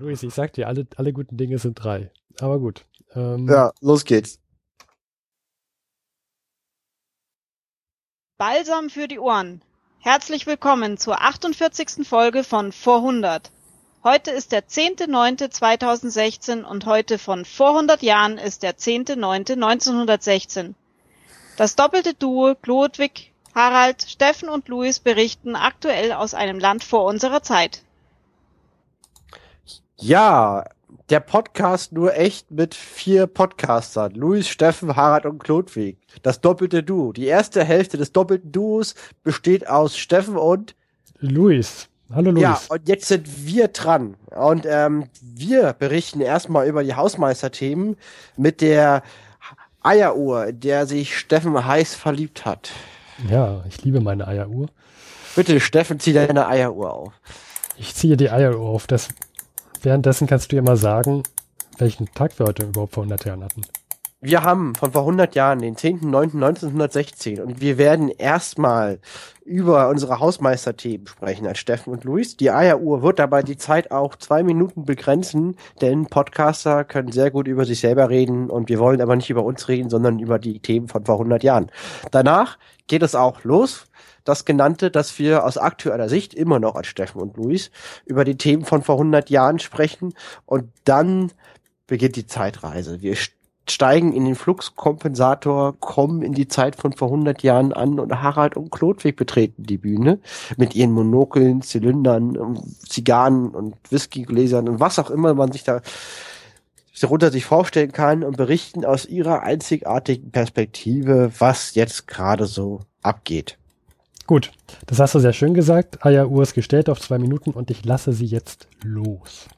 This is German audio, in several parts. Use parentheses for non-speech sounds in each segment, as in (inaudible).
Luis, ich sag dir, alle, alle guten Dinge sind drei. Aber gut. Ähm, ja, los geht's. Balsam für die Ohren. Herzlich willkommen zur 48. Folge von Vorhundert. Heute ist der 10.9.2016 und heute von vor 100 Jahren ist der 10.9.1916. Das doppelte Duo Ludwig, Harald, Steffen und Luis berichten aktuell aus einem Land vor unserer Zeit. Ja, der Podcast nur echt mit vier Podcastern. Luis, Steffen, Harald und Klodwig. Das doppelte Duo. Die erste Hälfte des doppelten Duos besteht aus Steffen und Luis. Hallo Luis. Ja, und jetzt sind wir dran. Und ähm, wir berichten erstmal über die Hausmeisterthemen mit der Eieruhr, der sich Steffen heiß verliebt hat. Ja, ich liebe meine Eieruhr. Bitte, Steffen, zieh deine Eieruhr auf. Ich ziehe die Eieruhr auf. Das, währenddessen kannst du dir mal sagen, welchen Tag wir heute überhaupt vor 100 Jahren hatten. Wir haben von vor 100 Jahren den 10.09.1916 und wir werden erstmal über unsere Hausmeisterthemen sprechen als Steffen und Luis. Die Eieruhr wird dabei die Zeit auch zwei Minuten begrenzen, denn Podcaster können sehr gut über sich selber reden und wir wollen aber nicht über uns reden, sondern über die Themen von vor 100 Jahren. Danach geht es auch los das genannte, dass wir aus aktueller Sicht immer noch als Steffen und Luis über die Themen von vor 100 Jahren sprechen und dann beginnt die Zeitreise. Wir steigen in den Fluxkompensator, kommen in die Zeit von vor 100 Jahren an und Harald und Klodwig betreten die Bühne mit ihren Monokeln, Zylindern, Zigarren und Whiskygläsern und was auch immer man sich da darunter sich vorstellen kann und berichten aus ihrer einzigartigen Perspektive, was jetzt gerade so abgeht. Gut, das hast du sehr schön gesagt. Eieruhr ist gestellt auf zwei Minuten und ich lasse sie jetzt los.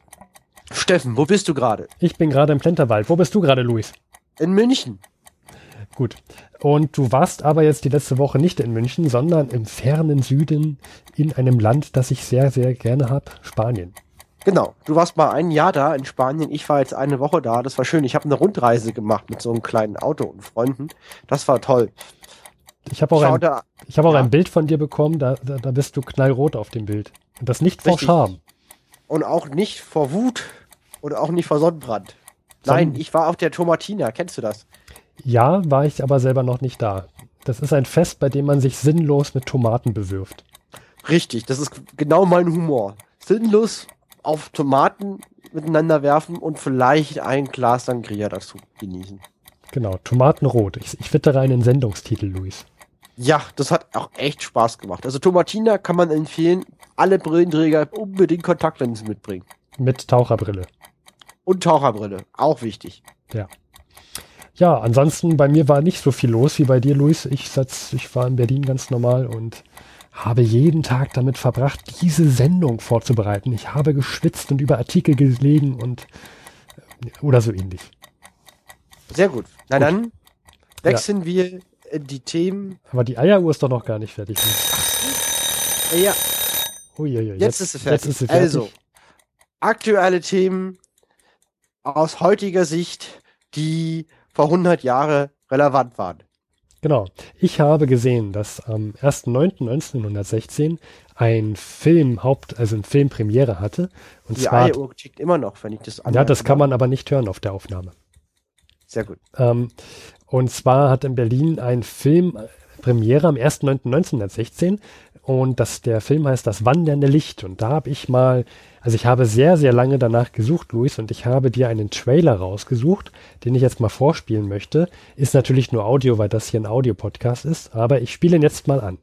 Steffen, wo bist du gerade? Ich bin gerade im Plenterwald. Wo bist du gerade, Luis? In München. Gut. Und du warst aber jetzt die letzte Woche nicht in München, sondern im fernen Süden in einem Land, das ich sehr, sehr gerne habe, Spanien. Genau. Du warst mal ein Jahr da in Spanien. Ich war jetzt eine Woche da. Das war schön. Ich habe eine Rundreise gemacht mit so einem kleinen Auto und Freunden. Das war toll. Ich habe auch, ein, ich hab auch ja. ein Bild von dir bekommen. Da, da, da bist du knallrot auf dem Bild. Und das nicht vor. Scham und auch nicht vor Wut und auch nicht vor Sonnenbrand. Nein, ich war auf der Tomatina. Kennst du das? Ja, war ich aber selber noch nicht da. Das ist ein Fest, bei dem man sich sinnlos mit Tomaten bewirft. Richtig, das ist genau mein Humor. Sinnlos auf Tomaten miteinander werfen und vielleicht ein Glas Sangria dazu genießen. Genau, Tomatenrot. Ich, ich wittere einen Sendungstitel, Luis. Ja, das hat auch echt Spaß gemacht. Also Tomatina kann man empfehlen. Alle Brillenträger unbedingt Kontaktlinsen mitbringen. Mit Taucherbrille. Und Taucherbrille, auch wichtig. Ja. Ja, ansonsten bei mir war nicht so viel los wie bei dir, Luis. Ich, satz, ich war in Berlin ganz normal und habe jeden Tag damit verbracht, diese Sendung vorzubereiten. Ich habe geschwitzt und über Artikel gelegen und oder so ähnlich. Sehr gut. Na gut. dann wechseln ja. wir die Themen. Aber die Eieruhr ist doch noch gar nicht fertig. Ne? Ja. Uiuiui, jetzt, jetzt, ist sie fertig. Jetzt ist sie fertig. Also, aktuelle Themen aus heutiger Sicht, die vor 100 Jahren relevant waren. Genau. Ich habe gesehen, dass am 1.9.1916 ein Film Haupt, also ein Film Premiere hatte. Und die zwar, Eieruhr tickt immer noch, wenn ich das Ja, das kann man aber nicht hören auf der Aufnahme. Sehr gut. Ähm, und zwar hat in Berlin ein Film Premiere am 1.9.1916 und das, der Film heißt Das wandernde Licht. Und da habe ich mal, also ich habe sehr, sehr lange danach gesucht, Luis, und ich habe dir einen Trailer rausgesucht, den ich jetzt mal vorspielen möchte. Ist natürlich nur Audio, weil das hier ein Audiopodcast ist, aber ich spiele ihn jetzt mal an.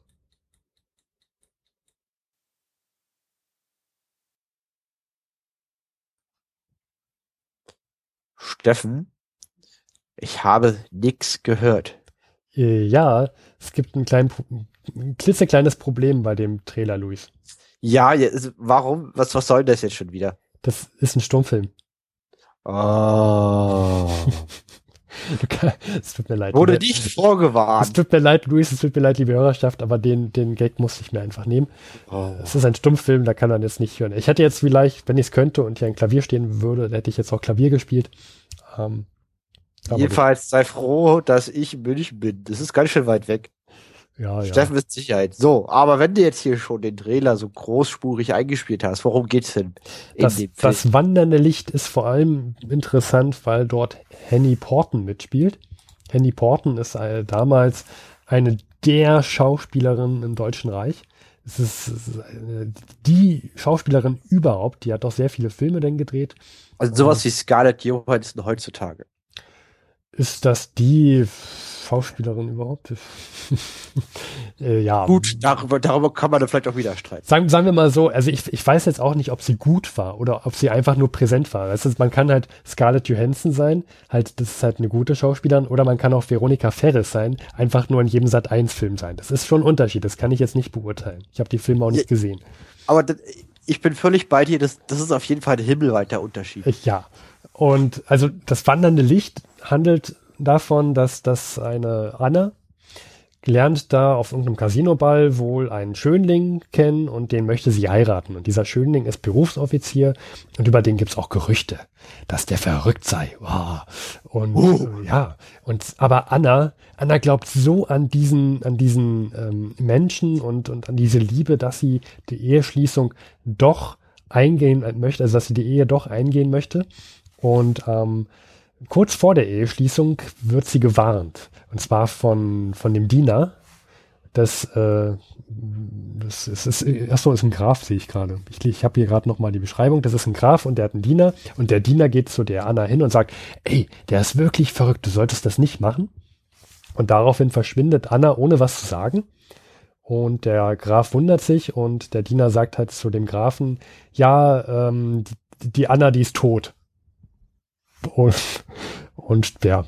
Steffen? Ich habe nichts gehört. Äh, ja, es gibt ein, klein, ein klitzekleines Problem bei dem Trailer, Luis. Ja, warum? Was, was soll das jetzt schon wieder? Das ist ein Stummfilm. Oh. (laughs) es tut mir leid. Wurde nicht vorgewarnt. Es tut mir leid, Luis, es tut mir leid, liebe Hörerschaft, aber den, den Gag musste ich mir einfach nehmen. Oh. Es ist ein Stummfilm, da kann man jetzt nicht hören. Ich hätte jetzt vielleicht, wenn ich es könnte und hier ein Klavier stehen würde, hätte ich jetzt auch Klavier gespielt. Ähm, aber Jedenfalls sei froh, dass ich in München bin. Das ist ganz schön weit weg. Ja, ja. Steffen ist Sicherheit. So, aber wenn du jetzt hier schon den Trailer so großspurig eingespielt hast, worum geht's denn in Das, das wandernde Licht ist vor allem interessant, weil dort Henny Porten mitspielt. Henny Porten ist äh, damals eine der Schauspielerinnen im Deutschen Reich. Es ist, es ist äh, die Schauspielerin überhaupt. Die hat doch sehr viele Filme denn gedreht. also sowas wie Scarlett Johansson heutzutage. Ist das die Schauspielerin überhaupt? (laughs) äh, ja. Gut, darüber, darüber kann man dann vielleicht auch wieder streiten. Sagen, sagen wir mal so, also ich, ich weiß jetzt auch nicht, ob sie gut war oder ob sie einfach nur präsent war. Das ist, man kann halt Scarlett Johansson sein, halt, das ist halt eine gute Schauspielerin, oder man kann auch Veronika Ferris sein, einfach nur in jedem Sat 1 Film sein. Das ist schon ein Unterschied, das kann ich jetzt nicht beurteilen. Ich habe die Filme auch nicht Ja. gesehen. Aber das, ich bin völlig bei dir, das, das ist auf jeden Fall ein himmelweiter Unterschied. Äh, Ja. Und also das wandernde Licht handelt davon, dass das eine Anna lernt da auf irgendeinem Casinoball wohl einen Schönling kennen und den möchte sie heiraten. Und dieser Schönling ist Berufsoffizier und über den gibt's auch Gerüchte, dass der verrückt sei. Wow. Und Uh. ja, und aber Anna, Anna glaubt so an diesen, an diesen ähm, Menschen und, und an diese Liebe, dass sie die Eheschließung doch eingehen möchte, also dass sie die Ehe doch eingehen möchte. Und ähm, kurz vor der Eheschließung wird sie gewarnt. Und zwar von, von dem Diener. Das, äh, das ist, ist, achso, ist ein Graf, sehe ich gerade. Ich, ich habe hier gerade nochmal die Beschreibung. Das ist ein Graf und der hat einen Diener. Und der Diener geht zu der Anna hin und sagt, ey, der ist wirklich verrückt, du solltest das nicht machen. Und daraufhin verschwindet Anna, ohne was zu sagen. Und der Graf wundert sich und der Diener sagt halt zu dem Grafen, ja, ähm, die Anna, die ist tot. Und, und ja,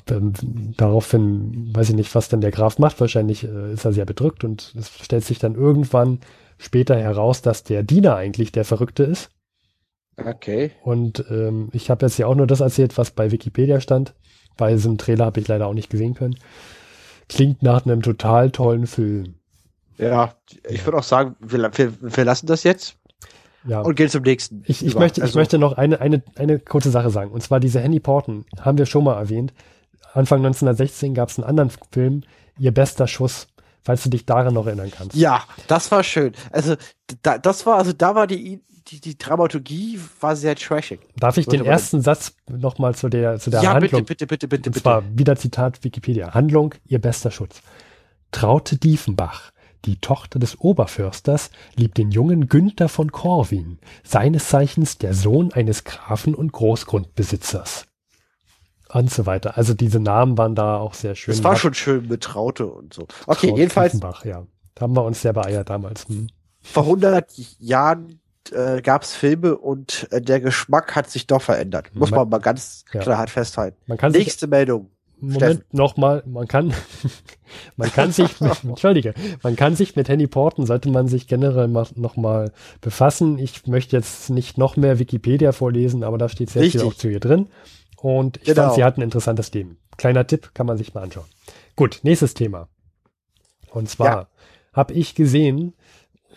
daraufhin weiß ich nicht, was dann der Graf macht. Wahrscheinlich äh, ist er sehr bedrückt und es stellt sich dann irgendwann später heraus, dass der Diener eigentlich der Verrückte ist. Okay. Und ähm, ich habe jetzt ja auch nur das erzählt, was bei Wikipedia stand, so einen Trailer habe ich leider auch nicht gesehen können. Klingt nach einem total tollen Film. Ja, ich würde auch sagen, wir, wir, wir lassen das jetzt Ja. und gehen zum nächsten. Ich, ich, über. möchte, ich Also, möchte noch eine, eine, eine kurze Sache sagen. Und zwar diese Henny Porten, haben wir schon mal erwähnt. Anfang 1916 gab es einen anderen Film, Ihr bester Schuss, falls du dich daran noch erinnern kannst. Ja, das war schön. Also, da, das war, also da war die, die, die Dramaturgie war sehr trashig. Darf ich den ersten Satz nochmal zu der, zu der ja, Handlung? bitte, bitte, bitte, bitte, Und bitte. zwar wieder Zitat Wikipedia. Handlung, ihr bester Schutz. Traute Diefenbach, die Tochter des Oberförsters, liebt den jungen Günther von Corwin, seines Zeichens der Sohn eines Grafen und Großgrundbesitzers. Und so weiter. Also diese Namen waren da auch sehr schön. Das war schon schön mit Traute und so. Okay, Traute jedenfalls ja. Da haben wir uns sehr beeiert damals. Hm. vor 100 Jahren äh, gab es Filme und äh, der Geschmack hat sich doch verändert. Muss Man- man mal ganz Ja. knallhart festhalten. Man kann sich Nächste Meldung. Moment nochmal, man kann, (laughs) man kann sich, mit, (laughs) (laughs) entschuldige, man kann sich mit Henny Porten, sollte man sich generell mal, noch mal befassen. Ich möchte jetzt nicht noch mehr Wikipedia vorlesen, aber da steht sehr Richtig. viel auch zu ihr drin. Und ich Genau. fand, sie hat ein interessantes Leben. Kleiner Tipp, kann man sich mal anschauen. Gut, nächstes Thema. Und zwar Ja. habe ich gesehen,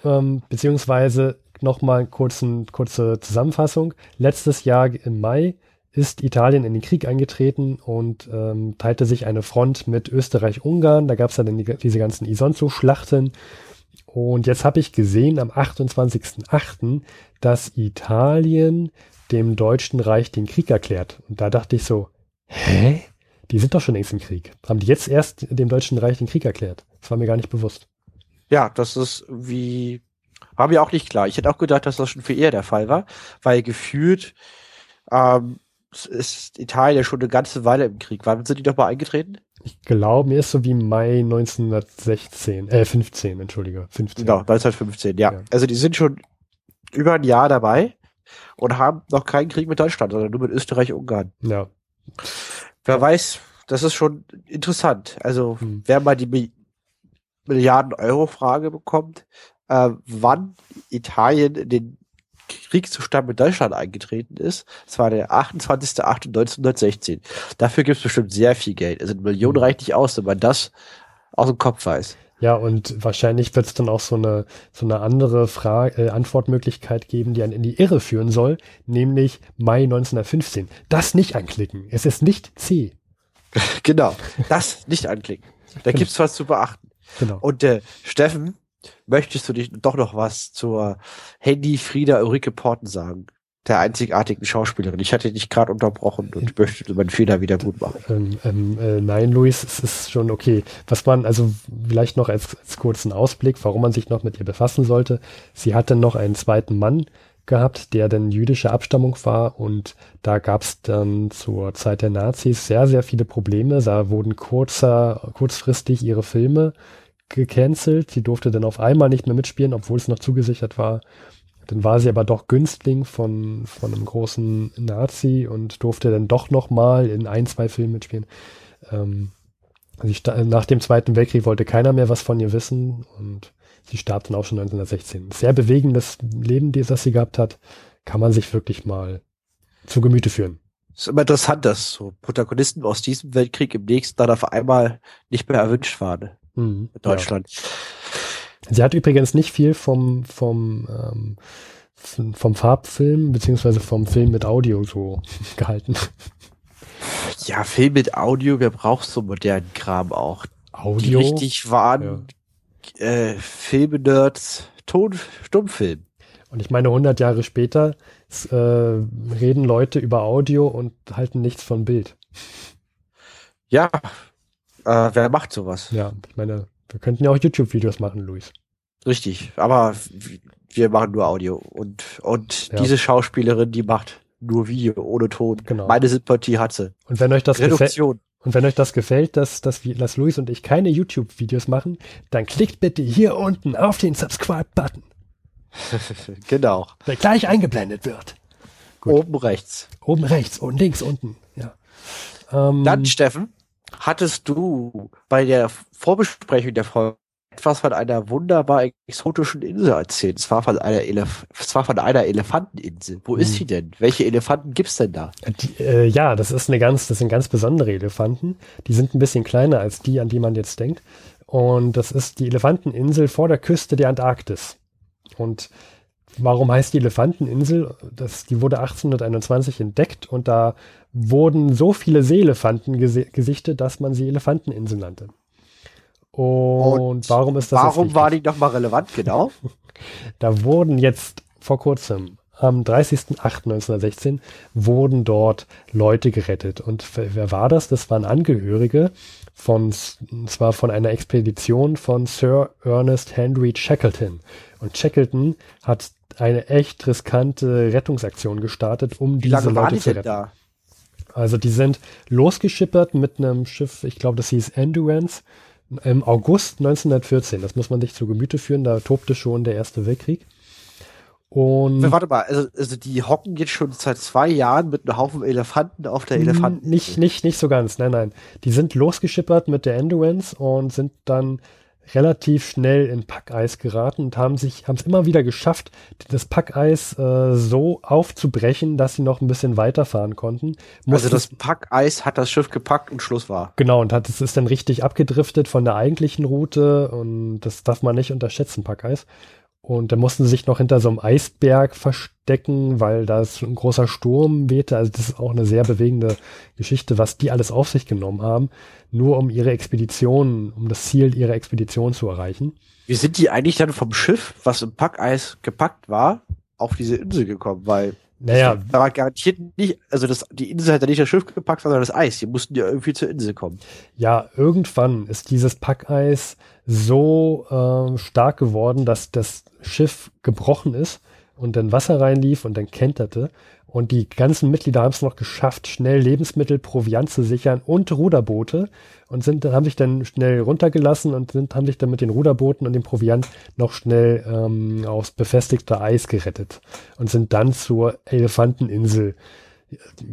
ähm, beziehungsweise nochmal kurzen, kurze Zusammenfassung. Letztes Jahr im Mai ist Italien in den Krieg eingetreten und ähm, teilte sich eine Front mit Österreich-Ungarn. Da gab es dann die, diese ganzen Isonzo-Schlachten. Und jetzt habe ich gesehen am 28.08., dass Italien dem Deutschen Reich den Krieg erklärt. Und da dachte ich so, hä? Die sind doch schon längst im Krieg. Haben die jetzt erst dem Deutschen Reich den Krieg erklärt? Das war mir gar nicht bewusst. Ja, das ist wie, war mir auch nicht klar. Ich hätte auch gedacht, dass das schon viel eher der Fall war, weil gefühlt ähm, ist Italien schon eine ganze Weile im Krieg. Wann sind die doch mal eingetreten? Ich glaube, mir ist so wie Mai 1916, äh 15, entschuldige, 15. Genau, 1915, ja. Ja. Also die sind schon über ein Jahr dabei und haben noch keinen Krieg mit Deutschland, sondern nur mit Österreich und Ungarn. Ja, Wer weiß, das ist schon interessant. Also, Hm. wer mal die Mi Milliarden-Euro-Frage bekommt, äh, wann Italien den Kriegszustand mit Deutschland eingetreten ist, das war der 28.08.1916. Dafür gibt es bestimmt sehr viel Geld. Also eine Million Hm. reicht nicht aus, wenn man das aus dem Kopf weiß. Ja, und wahrscheinlich wird es dann auch so eine, so eine andere Frage, äh, Antwortmöglichkeit geben, die einen in die Irre führen soll, nämlich Mai 1915. Das nicht anklicken. Es ist nicht C. (laughs) Genau. Das nicht anklicken. Da Genau. gibt's was zu beachten. Genau. Und äh, Steffen, möchtest du dich doch noch was zur Handy Frieda Ulrike Porten sagen? Der einzigartigen Schauspielerin. Ich hatte dich gerade unterbrochen und möchte meinen Fehler wieder gut machen. Ähm, ähm, äh, nein, Luis, es ist schon okay. Was man, also vielleicht noch als, als kurzen Ausblick, warum man sich noch mit ihr befassen sollte. Sie hatte noch einen zweiten Mann gehabt, der dann jüdische Abstammung war und da gab es dann zur Zeit der Nazis sehr, sehr viele Probleme. Da wurden kurzer, kurzfristig ihre Filme gecancelt. Sie durfte dann auf einmal nicht mehr mitspielen, obwohl es noch zugesichert war. Dann war sie aber doch Günstling von, von einem großen Nazi und durfte dann doch noch mal in ein, zwei Filmen mitspielen. Ähm, nach dem Zweiten Weltkrieg wollte keiner mehr was von ihr wissen und sie starb dann auch schon 1916. Sehr bewegendes Leben, das sie gehabt hat, kann man sich wirklich mal zu Gemüte führen. Es ist immer interessant, dass so Protagonisten aus diesem Weltkrieg im nächsten dann auf einmal nicht mehr erwünscht waren mhm, Deutschland. Ja. Sie hat übrigens nicht viel vom, vom, ähm, vom Farbfilm beziehungsweise vom Film mit Audio so (laughs) gehalten. Ja, Film mit Audio, wer braucht so modernen Kram auch? Audio? Die richtig waren ja. äh, Filme-Nerds, Ton, Stummfilm. Und ich meine, 100 Jahre später äh, reden Leute über Audio und halten nichts von Bild. Ja, äh, wer macht sowas? Ja, ich meine, wir könnten ja auch YouTube-Videos machen, Luis. Richtig, aber wir machen nur Audio und, und ja. diese Schauspielerin, die macht nur Video ohne Ton. Genau. Meine Sympathie hat sie. Und wenn euch das gefällt, und wenn euch das gefällt, dass, dass, wir, dass Luis und ich keine YouTube-Videos machen, dann klickt bitte hier unten auf den Subscribe-Button. (laughs) genau. Der gleich eingeblendet wird. Gut. Oben rechts. Oben rechts und links unten, ja. Ähm, dann, Steffen, hattest du bei der Vorbesprechung der Folge etwas von einer wunderbar exotischen Insel erzählt. Es war von einer, Elef es war von einer Elefanteninsel. Wo hm. ist sie denn? Welche Elefanten gibt's denn da? Die, äh, ja, das ist eine ganz, das sind ganz besondere Elefanten. Die sind ein bisschen kleiner als die, an die man jetzt denkt. Und das ist die Elefanteninsel vor der Küste der Antarktis. Und warum heißt die Elefanteninsel? Das, die wurde 1821 entdeckt und da wurden so viele Seeelefanten gesichtet, dass man sie Elefanteninsel nannte. Und, und warum ist das? Warum war die nochmal relevant, genau? (laughs) da wurden jetzt vor kurzem, am 30.08.1916, wurden dort Leute gerettet. Und wer war das? Das waren Angehörige von, zwar von einer Expedition von Sir Ernest Henry Shackleton. Und Shackleton hat eine echt riskante Rettungsaktion gestartet, um Wie diese Leute zu retten. Da? Also die sind losgeschippert mit einem Schiff, ich glaube, das hieß Endurance, im August 1914. Das muss man sich zu Gemüte führen, da tobte schon der Erste Weltkrieg. Und Warte mal, also, also die hocken jetzt schon seit zwei Jahren mit einem Haufen Elefanten auf der Elefanten. Nicht, nicht, nicht so ganz, nein, nein. Die sind losgeschippert mit der Endurance und sind dann relativ schnell in Packeis geraten und haben sich, haben es immer wieder geschafft, das Packeis äh, so aufzubrechen, dass sie noch ein bisschen weiterfahren konnten. Mussten also das Packeis hat das Schiff gepackt und Schluss war. Genau, und hat, es ist dann richtig abgedriftet von der eigentlichen Route und das darf man nicht unterschätzen, Packeis. Und dann mussten sie sich noch hinter so einem Eisberg verstecken, weil da ein großer Sturm wehte. Also das ist auch eine sehr bewegende Geschichte, was die alles auf sich genommen haben, nur um ihre Expedition, um das Ziel ihrer Expedition zu erreichen. Wie sind die eigentlich dann vom Schiff, was im Packeis gepackt war, auf diese Insel gekommen? Weil naja. Da war garantiert nicht, also das, die Insel hat ja nicht das Schiff gepackt, sondern das Eis. Die mussten ja irgendwie zur Insel kommen. Ja, irgendwann ist dieses Packeis so äh, stark geworden, dass das Schiff gebrochen ist und dann Wasser reinlief und dann kenterte. Und die ganzen Mitglieder haben es noch geschafft, schnell Lebensmittel, Proviant zu sichern und Ruderboote und sind, haben sich dann schnell runtergelassen und sind, haben sich dann mit den Ruderbooten und dem Proviant noch schnell ähm, aufs befestigte Eis gerettet und sind dann zur Elefanteninsel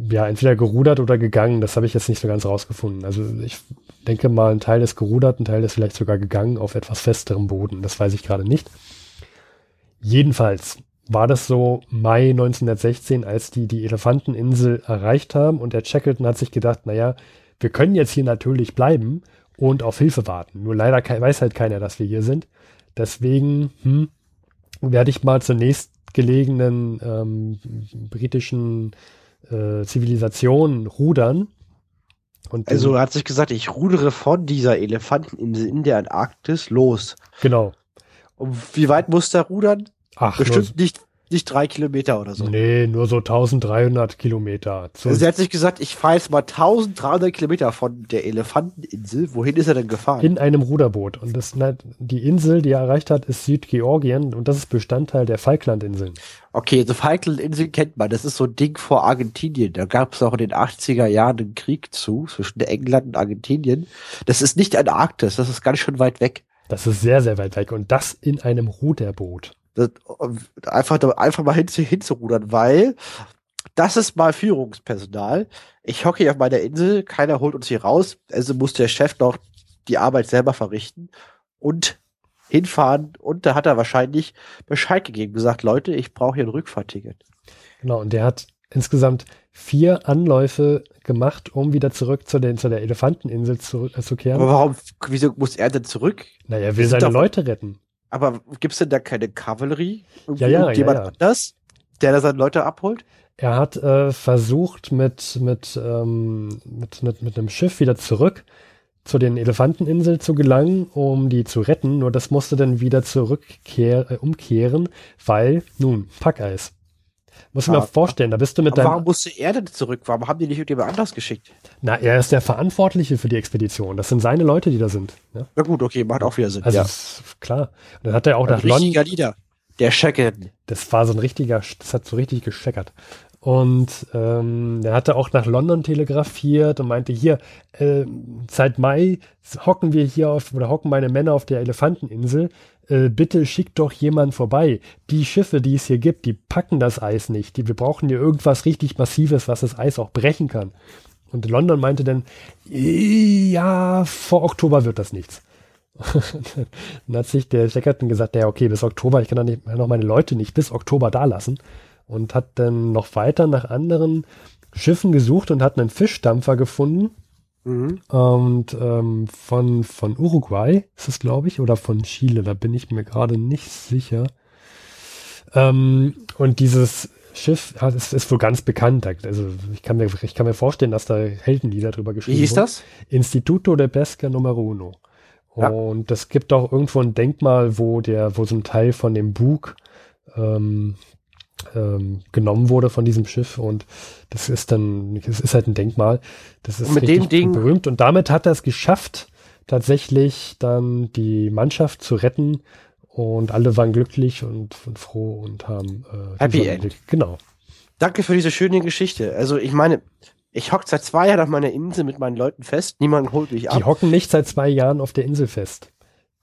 ja entweder gerudert oder gegangen. Das habe ich jetzt nicht so ganz rausgefunden. Also ich denke mal, ein Teil ist gerudert, ein Teil ist vielleicht sogar gegangen auf etwas festerem Boden. Das weiß ich gerade nicht. Jedenfalls war das so Mai 1916, als die die Elefanteninsel erreicht haben und der Shackleton hat sich gedacht, naja, wir können jetzt hier natürlich bleiben und auf Hilfe warten. Nur leider weiß halt keiner, dass wir hier sind. Deswegen hm, werde ich mal zur nächstgelegenen ähm, britischen äh, Zivilisation rudern Und Also er hat sich gesagt, ich rudere von dieser Elefanteninsel in der Antarktis los. genau. Und wie weit muss der rudern? Ach, Bestimmt nicht, nicht drei Kilometer oder so. nee, nur so 1300 Kilometer. Also er hat sich gesagt, ich fahre jetzt mal 1300 Kilometer von der Elefanteninsel. Wohin ist er denn gefahren? in einem Ruderboot. Und das, die Insel, die er erreicht hat, ist Südgeorgien und das ist Bestandteil der Falklandinseln. Okay, so Falklandinseln kennt man. Das ist so ein Ding vor Argentinien. Da gab es auch in den 80er Jahren einen Krieg zu zwischen England und Argentinien. Das ist nicht Antarktis, das ist ganz schön weit weg. Das ist sehr, sehr weit weg. Und das in einem Ruderboot. Das, einfach, einfach mal hin, hinzurudern, weil das ist mal Führungspersonal. Ich hocke hier auf meiner Insel, keiner holt uns hier raus, also muss der Chef noch die Arbeit selber verrichten und hinfahren und da hat er wahrscheinlich Bescheid gegeben, gesagt, Leute, ich brauche hier ein Rückfahrticket. Genau. Und der hat insgesamt vier Anläufe gemacht, um wieder zurück zu, den, zu der Elefanteninsel zu, äh, zu kehren. Aber warum, wieso muss er denn zurück? naja, er will seine Leute retten. Aber gibt's denn da keine Kavallerie? Ja, ja, irgendjemand ja, ja. anders, der da seine Leute abholt? Er hat äh, versucht, mit, mit, ähm, mit, mit, mit einem Schiff wieder zurück zu den Elefanteninseln zu gelangen, um die zu retten. Nur das musste dann wieder zurückkehr, äh, umkehren, weil, nun, Packeis. Muss ich mir vorstellen, da bist du mit Aber deinem. warum musste er denn zurück? Warum haben die nicht irgendjemand anders geschickt? Na, er ist der Verantwortliche für die Expedition. Das sind seine Leute, die da sind. Ja? Na gut, okay, macht auch wieder Sinn. Also ja. klar. Und dann hat er auch Ein nach London. richtiger Leader. Der Shackleton. Das war so ein richtiger, das hat so richtig gescheckert. Und ähm, er hatte auch nach London telegrafiert und meinte, hier, äh, seit Mai hocken wir hier auf, oder hocken meine Männer auf der Elefanteninsel. Äh, bitte schickt doch jemand vorbei. Die Schiffe, die es hier gibt, die packen das Eis nicht. Die, wir brauchen hier irgendwas richtig Massives, was das Eis auch brechen kann. Und London meinte dann, ja, vor Oktober wird das nichts. (laughs) dann hat sich der Shackleton gesagt, ja, okay, bis Oktober, ich kann doch nicht, noch meine Leute nicht bis Oktober da lassen. Und hat dann noch weiter nach anderen Schiffen gesucht und hat einen Fischdampfer gefunden. Mhm. Und ähm, von, von Uruguay ist es, glaube ich, oder von Chile, da bin ich mir gerade nicht sicher. Ähm, und dieses Schiff ja, ist, ist wohl ganz bekannt. Also ich kann, mir, ich kann mir vorstellen, dass da Heldenlieder drüber Wie geschrieben hieß wurden. das? Instituto de Pesca Numero Uno. Ja. Und es gibt auch irgendwo ein Denkmal, wo der, wo so ein Teil von dem Bug ähm, ähm, genommen wurde von diesem Schiff und das ist dann, es ist halt ein Denkmal. Das ist Und mit richtig dem Ding- berühmt und damit hat er es geschafft, tatsächlich dann die Mannschaft zu retten und alle waren glücklich und, und froh und haben äh, Happy End. Blick- Genau. Danke für diese schöne Geschichte. Also ich meine, ich hock seit zwei Jahren auf meiner Insel mit meinen Leuten fest. Niemand holt mich Die ab. hocken nicht seit zwei Jahren auf der Insel fest.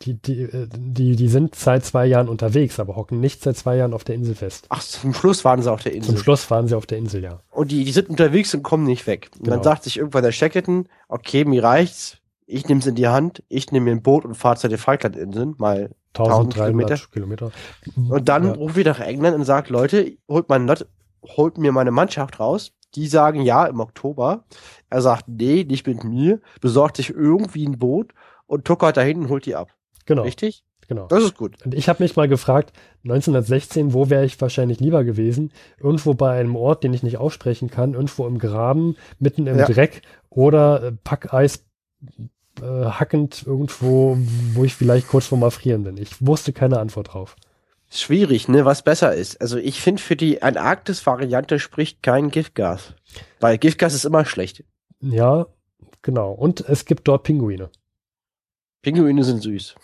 Die, die, die, die sind seit zwei Jahren unterwegs, aber hocken nicht seit zwei Jahren auf der Insel fest. Ach, zum Schluss waren sie auf der Insel. Zum Schluss fahren sie auf der Insel, ja. Und die, die sind unterwegs und kommen nicht weg. Und dann Genau. sagt sich irgendwann der Shackleton, okay, mir reicht's. Ich nehm's in die Hand, ich nehme mir ein Boot und fahre zu den Falklandinseln, mal 1300 Kilometer. Und dann ja. ruft wir nach England und sagt, Leute, holt, Leute, holt mir meine Mannschaft raus. Die sagen ja im Oktober. Er sagt, nee, nicht mit mir. Besorgt sich irgendwie ein Boot und tuckert dahin und holt die ab. Genau, Richtig? genau. Das ist gut. Und ich habe mich mal gefragt, 1916, wo wäre ich wahrscheinlich lieber gewesen? Irgendwo bei einem Ort, den ich nicht aussprechen kann, irgendwo im Graben, mitten im Ja. Dreck oder äh, Packeis äh, hackend irgendwo, wo ich vielleicht kurz vorm Erfrieren bin. Ich wusste keine Antwort drauf. Schwierig, ne, was besser ist. Also ich finde, für die Antarktis-Variante spricht kein Giftgas. Weil Giftgas ist immer schlecht. Ja, genau. Und es gibt dort Pinguine. Pinguine sind süß.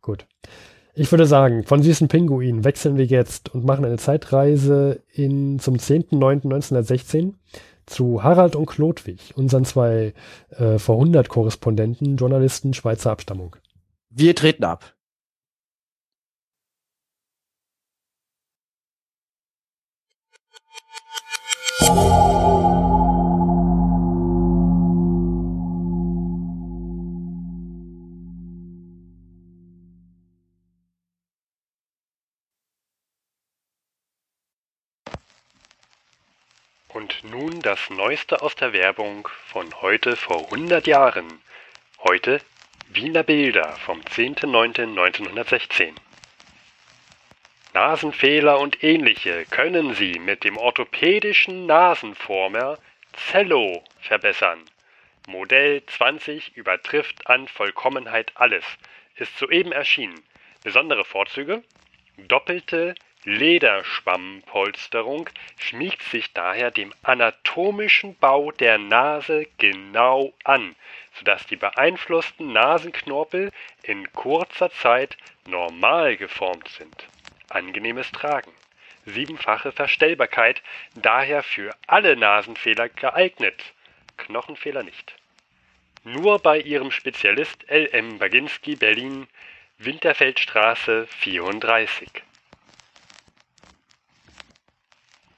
Gut. Ich würde sagen, von süßen Pinguinen wechseln wir jetzt und machen eine Zeitreise in, zum 10.09.1916 zu Harald und Klodwig, unseren zwei äh, vor 100 Korrespondenten, Journalisten Schweizer Abstammung. Wir treten ab. Das Neueste aus der Werbung von heute vor 100 Jahren. Heute Wiener Bilder vom 10.09.1916. Nasenfehler und ähnliche können Sie mit dem orthopädischen Nasenformer Zello verbessern. Modell 20 übertrifft an Vollkommenheit alles. Ist soeben erschienen. Besondere Vorzüge? Doppelte Lederschwammpolsterung schmiegt sich daher dem anatomischen Bau der Nase genau an, sodass die beeinflussten Nasenknorpel in kurzer Zeit normal geformt sind. Angenehmes Tragen. Siebenfache Verstellbarkeit, daher für alle Nasenfehler geeignet. Knochenfehler nicht. Nur bei ihrem Spezialist LM Baginski Berlin Winterfeldstraße 34.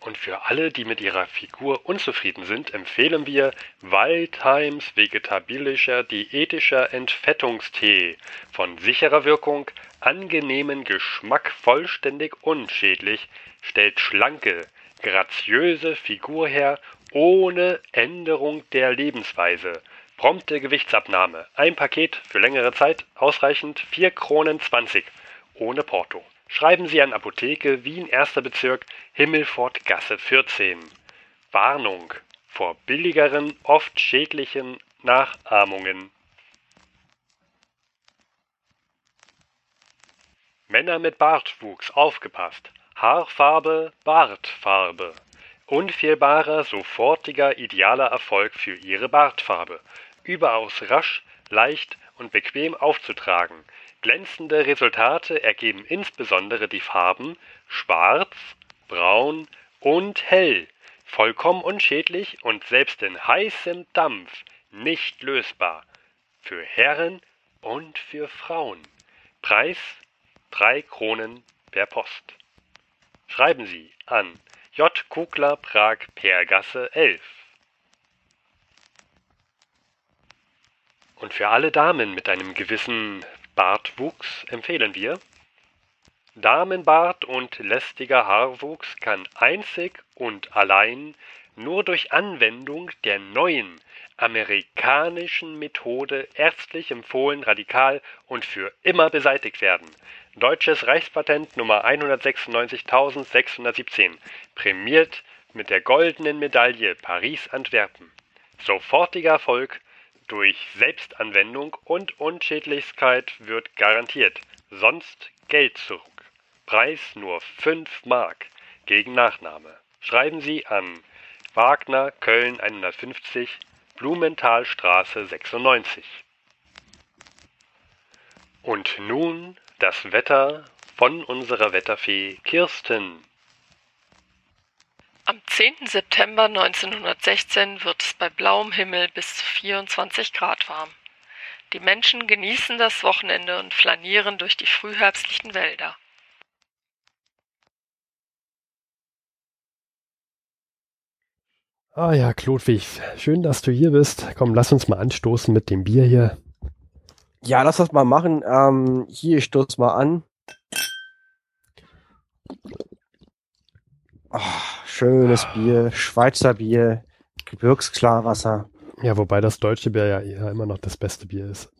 Und für alle, die mit ihrer Figur unzufrieden sind, empfehlen wir Waldheims vegetabilischer diätischer Entfettungstee von sicherer Wirkung, angenehmen Geschmack, vollständig unschädlich, stellt schlanke, graziöse Figur her, ohne Änderung der Lebensweise. Prompte Gewichtsabnahme. Ein Paket für längere Zeit, ausreichend 4 Kronen 20, ohne Porto. Schreiben Sie an Apotheke Wien 1. Bezirk Himmelfortgasse 14. Warnung vor billigeren, oft schädlichen Nachahmungen. Männer mit Bartwuchs aufgepasst. Haarfarbe, Bartfarbe. Unfehlbarer, sofortiger, idealer Erfolg für Ihre Bartfarbe. Überaus rasch, leicht und bequem aufzutragen. Glänzende Resultate ergeben insbesondere die Farben Schwarz, Braun und Hell, vollkommen unschädlich und selbst in heißem Dampf nicht lösbar. Für Herren und für Frauen. Preis 3 Kronen per Post. Schreiben Sie an J. Kugler Prag Pergasse 11. Und für alle Damen mit einem gewissen Bartwuchs empfehlen wir Damenbart und lästiger Haarwuchs kann einzig und allein nur durch Anwendung der neuen amerikanischen Methode ärztlich empfohlen, radikal und für immer beseitigt werden. Deutsches Reichspatent Nummer 196617, prämiert mit der goldenen Medaille Paris-Antwerpen. Sofortiger Erfolg durch Selbstanwendung und Unschädlichkeit wird garantiert, sonst Geld zurück. Preis nur 5 Mark gegen Nachnahme. Schreiben Sie an Wagner Köln 150 Blumenthalstraße 96. Und nun das Wetter von unserer Wetterfee Kirsten. Am 10. September 1916 wird es bei blauem Himmel bis zu 24 Grad warm. Die Menschen genießen das Wochenende und flanieren durch die frühherbstlichen Wälder. Ah ja, Klodwig, schön, dass du hier bist. Komm, lass uns mal anstoßen mit dem Bier hier. Ja, lass das mal machen. Ähm, hier, ich stoß mal an. Oh, schönes Bier, Schweizer Bier, Gebirgsklarwasser. Ja, wobei das deutsche Bier ja, immer noch das beste Bier ist.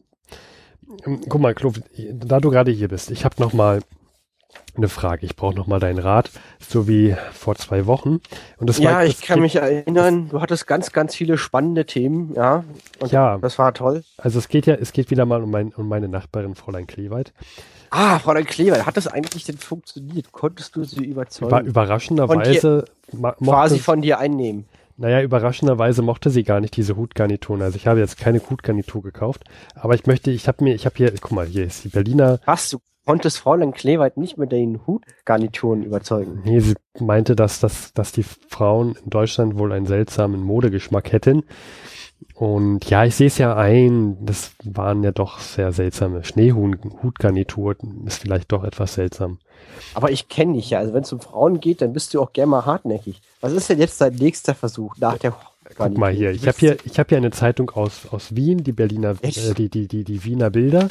Ähm, guck mal, Klodwig, da du gerade hier bist, ich habe noch mal eine Frage. Ich brauche noch mal deinen Rat, so wie vor zwei Wochen. Und das ja, war, ich kann mich erinnern, du hattest ganz, ganz viele spannende Themen, ja. Und ja. Das war toll. Also es geht ja, es geht wieder mal um, mein, um meine Nachbarin Fräulein Kleweit. Ah, Fräulein Kleber, hat das eigentlich denn funktioniert? Konntest du sie überzeugen? Über, überraschenderweise quasi von dir einnehmen. Naja, überraschenderweise mochte sie gar nicht diese Hutgarnituren. Also ich habe jetzt keine Hutgarnitur gekauft, aber ich möchte, ich habe mir, ich habe hier, guck mal, hier ist die Berliner. Was, du konntest Fräulein Kleweit nicht mit den Hutgarnituren überzeugen? Nee, sie meinte, dass, dass, dass die Frauen in Deutschland wohl einen seltsamen Modegeschmack hätten und ja, ich sehe es ja ein, das waren ja doch sehr seltsame Schneehutgarnituren, ist vielleicht doch etwas seltsam. Aber ich kenne dich ja, also wenn es um Frauen geht, dann bist du auch gerne mal hartnäckig. Was ist denn jetzt dein nächster Versuch nach der Guck mal hier, ich habe hier, ich habe hier eine Zeitung aus, aus Wien, die Berliner, äh, die, die, die, die Wiener Bilder.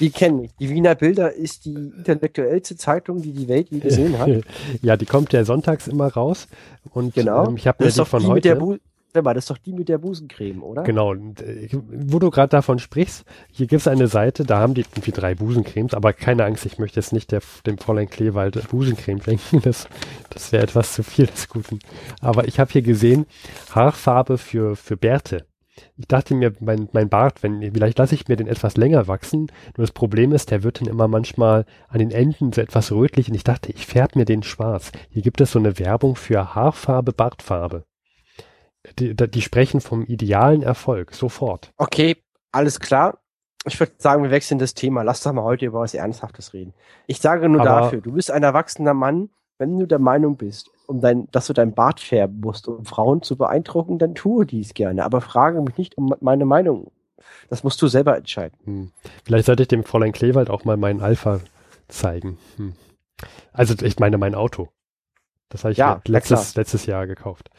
Die kenne ich. Die Wiener Bilder ist die intellektuellste Zeitung, die die Welt je gesehen hat. (laughs) ja, die kommt ja sonntags immer raus. Und genau. ähm, ich habe mir die von die heute. Warte das ist doch die mit der Busencreme, oder? Genau. Äh, wo du gerade davon sprichst, hier gibt es eine Seite, da haben die irgendwie drei Busencremes, aber keine Angst, ich möchte jetzt nicht der, dem Fräulein Kleewald Busencreme denken. Das, das wäre etwas zu viel des Guten. Aber ich habe hier gesehen, Haarfarbe für, für Bärte. ich dachte mir, mein, mein Bart, wenn, vielleicht lasse ich mir den etwas länger wachsen. Nur das Problem ist, der wird dann immer manchmal an den Enden so etwas rötlich und ich dachte, ich färbe mir den schwarz. Hier gibt es so eine Werbung für Haarfarbe, Bartfarbe. Die, die sprechen vom idealen Erfolg, sofort. Okay, alles klar. Ich würde sagen, wir wechseln das Thema. Lass doch mal heute über was Ernsthaftes reden. Ich sage nur Aber- dafür, du bist ein erwachsener Mann, wenn du der Meinung bist, um dein, dass du dein Bart färben musst, um Frauen zu beeindrucken, dann tue dies gerne. Aber frage mich nicht um meine Meinung. Das musst du selber entscheiden. Hm. Vielleicht sollte ich dem Fräulein Kleewald auch mal meinen Alpha zeigen. Hm. Also ich meine mein Auto. Das habe ich Ja, letztes, letztes Jahr gekauft.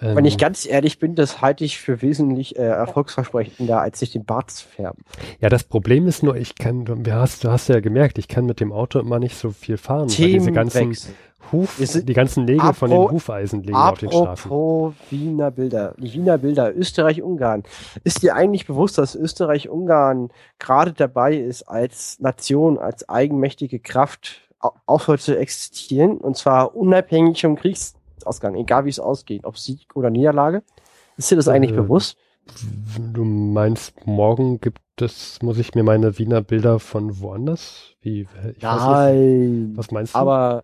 Ähm, Wenn ich ganz ehrlich bin, das halte ich für wesentlich äh, erfolgsversprechender, als sich den Bart zu färben. ja, das Problem ist nur, ich kann, du hast, du hast ja gemerkt, ich kann mit dem Auto immer nicht so viel fahren. weil diese ganzen Themenwechsel. Huf, die ganzen Nägel von den Hufeisen liegen auf den Straßen. Apropos Wiener Bilder. Die Wiener Bilder, Österreich-Ungarn. Ist dir eigentlich bewusst, dass Österreich-Ungarn gerade dabei ist, als Nation, als eigenmächtige Kraft aufhört zu existieren? Und zwar unabhängig vom Kriegsausgang, egal wie es ausgeht, ob Sieg oder Niederlage. Ist dir das eigentlich Äh, bewusst? Du meinst, morgen gibt es, muss ich mir meine Wiener Bilder von woanders? Wie, weiß nicht, Nein. was meinst du? Aber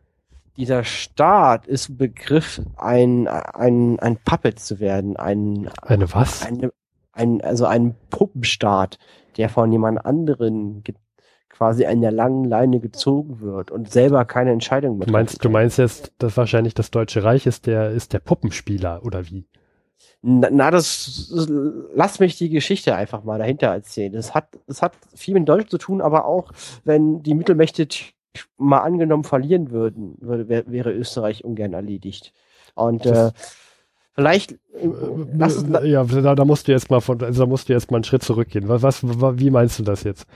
dieser Staat ist ein Begriff, ein, ein, ein Puppet zu werden, ein, Eine was? eine, ein, also ein Puppenstaat, der von jemand anderen quasi an der langen Leine gezogen wird und selber keine Entscheidung mehr Du meinst, du meinst jetzt, dass wahrscheinlich das Deutsche Reich ist der, ist der Puppenspieler oder wie? Na, na das, lass mich die Geschichte einfach mal dahinter erzählen. Das hat, das hat viel mit Deutschland zu tun, aber auch, wenn die Mittelmächte mal angenommen verlieren würden, würde, wär, wäre Österreich ungern erledigt. Und äh, Das- vielleicht, äh, lass uns, Äh, ja, da, da musst du jetzt mal von, also da musst du jetzt mal einen Schritt zurückgehen. Was, was, wa- wie meinst du das jetzt?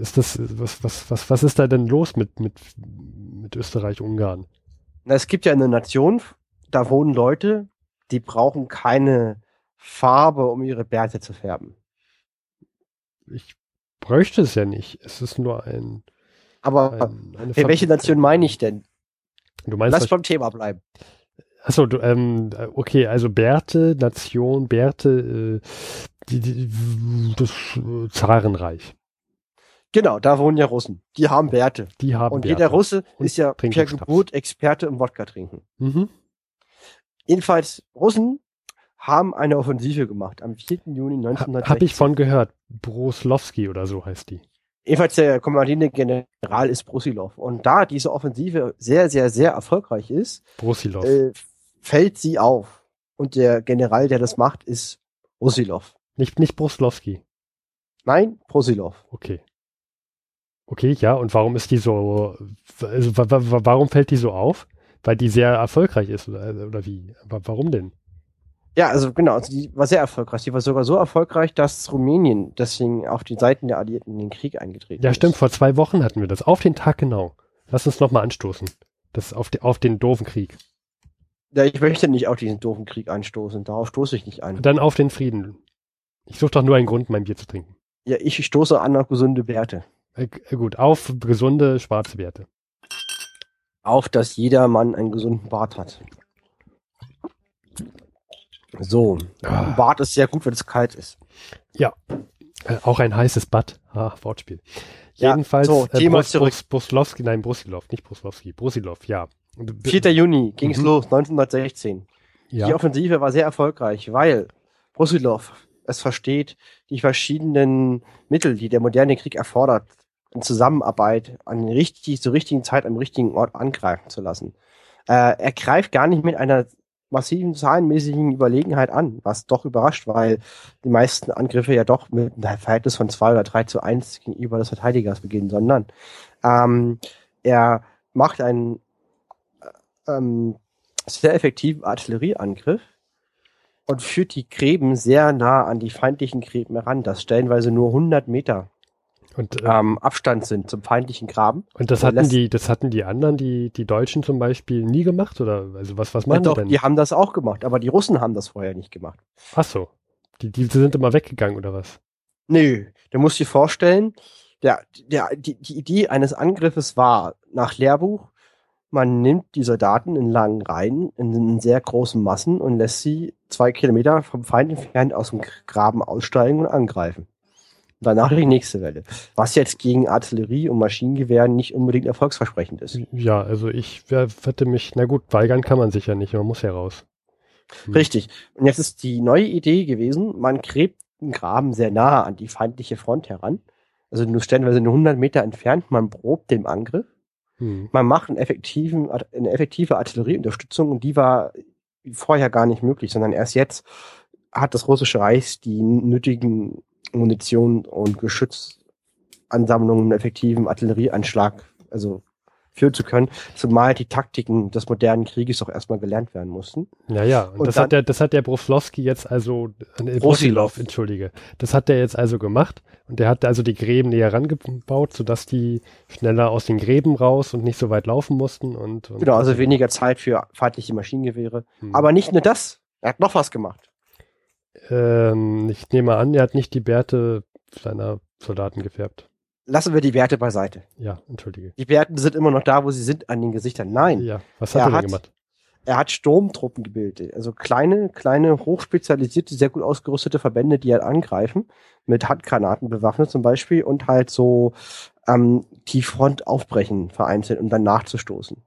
Ist das, was, was, was, was ist da denn los mit, mit, mit Österreich-Ungarn? Na, es gibt ja eine Nation, da wohnen Leute, die brauchen keine Farbe, um ihre Bärte zu färben. Ich bräuchte es ja nicht. Es ist nur ein, Aber ein eine welche Nation meine ich denn? Du meinst, Lass beim Thema bleiben. Achso, du, ähm, okay, also Bärte, Nation, Bärte, äh, die, die, das Zarenreich. Genau, da wohnen ja Russen. Die haben Bärte. Die haben Und Bärte. jeder Russe Und ist ja per. Geburt Experte im Wodka trinken. Mhm. Jedenfalls, Russen haben eine Offensive gemacht am 4. Juni 1960. Habe ich von gehört. Broslowski oder so heißt die. Jedenfalls der kommandierende General ist Brusilov. Und da diese Offensive sehr, sehr, sehr erfolgreich ist, Brosilov. äh, fällt sie auf. Und der General, der das macht, ist Brusilov. Nicht, nicht Broslowski. Nein, Brusilov. Okay. Okay, ja, und warum ist die so, also wa, wa, wa- warum fällt die so auf? Weil die sehr erfolgreich ist oder, oder wie? Aber warum denn? Ja, also genau, also die war sehr erfolgreich. Die war sogar so erfolgreich, dass Rumänien deswegen auf die Seiten der Alliierten in den Krieg eingetreten Ja, ist. stimmt, vor zwei Wochen hatten wir das. Auf den Tag genau. Lass uns nochmal anstoßen. Das auf, de, auf den doofen Krieg. Ja, ich möchte nicht auf diesen doofen Krieg anstoßen. Darauf stoße ich nicht an. Und dann auf den Frieden. Ich suche doch nur einen Grund, mein Bier zu trinken. Ja, ich stoße an auf gesunde Werte. Äh, g- gut, auf gesunde schwarze Werte. Auf, dass jeder Mann einen gesunden Bart hat. So. Ah. Bart ist sehr gut, wenn es kalt ist. Äh, auch ein heißes Bad. Ah, Wortspiel. Ja, Jedenfalls, so, äh, Thema Brus, zurück. Brus, Bruslowski, nein, Brusilov, nicht Bruslowski, Brusilov, ja. Und b- 4. Juni ging's Mhm. los, 1916. ja. Die Offensive war sehr erfolgreich, weil Brusilov es versteht, die verschiedenen Mittel, die der moderne Krieg erfordert, in Zusammenarbeit an richtig, zur richtigen Zeit am richtigen Ort angreifen zu lassen. Äh, er greift gar nicht mit einer massiven zahlenmäßigen Überlegenheit an, was doch überrascht, weil die meisten Angriffe ja doch mit einem Verhältnis von zwei oder drei zu eins gegenüber des Verteidigers beginnen, sondern ähm, er macht einen äh, ähm, sehr effektiven Artillerieangriff und führt die Gräben sehr nah an die feindlichen Gräben heran, dass stellenweise nur 100 Meter Und, äh, ähm, Abstand sind zum feindlichen Graben. und das er hatten die, das hatten die anderen, die, die Deutschen zum Beispiel nie gemacht, oder? Also was, was Ja, machen doch, die denn? die haben das auch gemacht, aber die Russen haben das vorher nicht gemacht. Ach so. Die, die sind immer weggegangen, oder was? Nö, du musst dir vorstellen, der, der, die, die Idee eines Angriffes war, nach Lehrbuch, Man nimmt die Soldaten in langen Reihen, in sehr großen Massen und lässt sie zwei Kilometer vom Feind entfernt aus dem Graben aussteigen und angreifen. Danach die nächste Welle. Was jetzt gegen Artillerie und Maschinengewehren nicht unbedingt erfolgsversprechend ist. Ja, also ich hätte mich, na gut, weigern kann man sich ja nicht, man muss ja raus. Hm. Richtig. Und jetzt ist die neue Idee gewesen, man gräbt einen Graben sehr nah an die feindliche Front heran. Also nur stellenweise nur 100 Meter entfernt, man probt den Angriff. Hm. Man macht einen effektiven, eine effektive Artillerieunterstützung und die war vorher gar nicht möglich, sondern erst jetzt hat das russische Reich die nötigen Munition und Geschützansammlungen, effektiven Artillerieanschlag, also führen zu können, zumal die Taktiken des modernen Krieges auch erstmal gelernt werden mussten. Naja, und, und das, dann, hat der, das hat der Broflowski jetzt also, äh, Brosilov, entschuldige, das hat der jetzt also gemacht und der hat also die Gräben näher rangebaut, sodass die schneller aus den Gräben raus und nicht so weit laufen mussten und, und genau, also weniger Zeit für feindliche Maschinengewehre. Hm. Aber nicht nur das, er hat noch was gemacht. Ähm, ich nehme an, er hat nicht die Bärte seiner Soldaten gefärbt. Lassen wir die Werte beiseite. Ja, entschuldige. Die Werte sind immer noch da, wo sie sind, an den Gesichtern. Nein. Ja, was hat er, er denn gemacht? Er hat Sturmtruppen gebildet. Also kleine, kleine, hochspezialisierte, sehr gut ausgerüstete Verbände, die halt angreifen. Mit Handgranaten bewaffnet zum Beispiel und halt so ähm, die Front aufbrechen vereinzelt, um dann nachzustoßen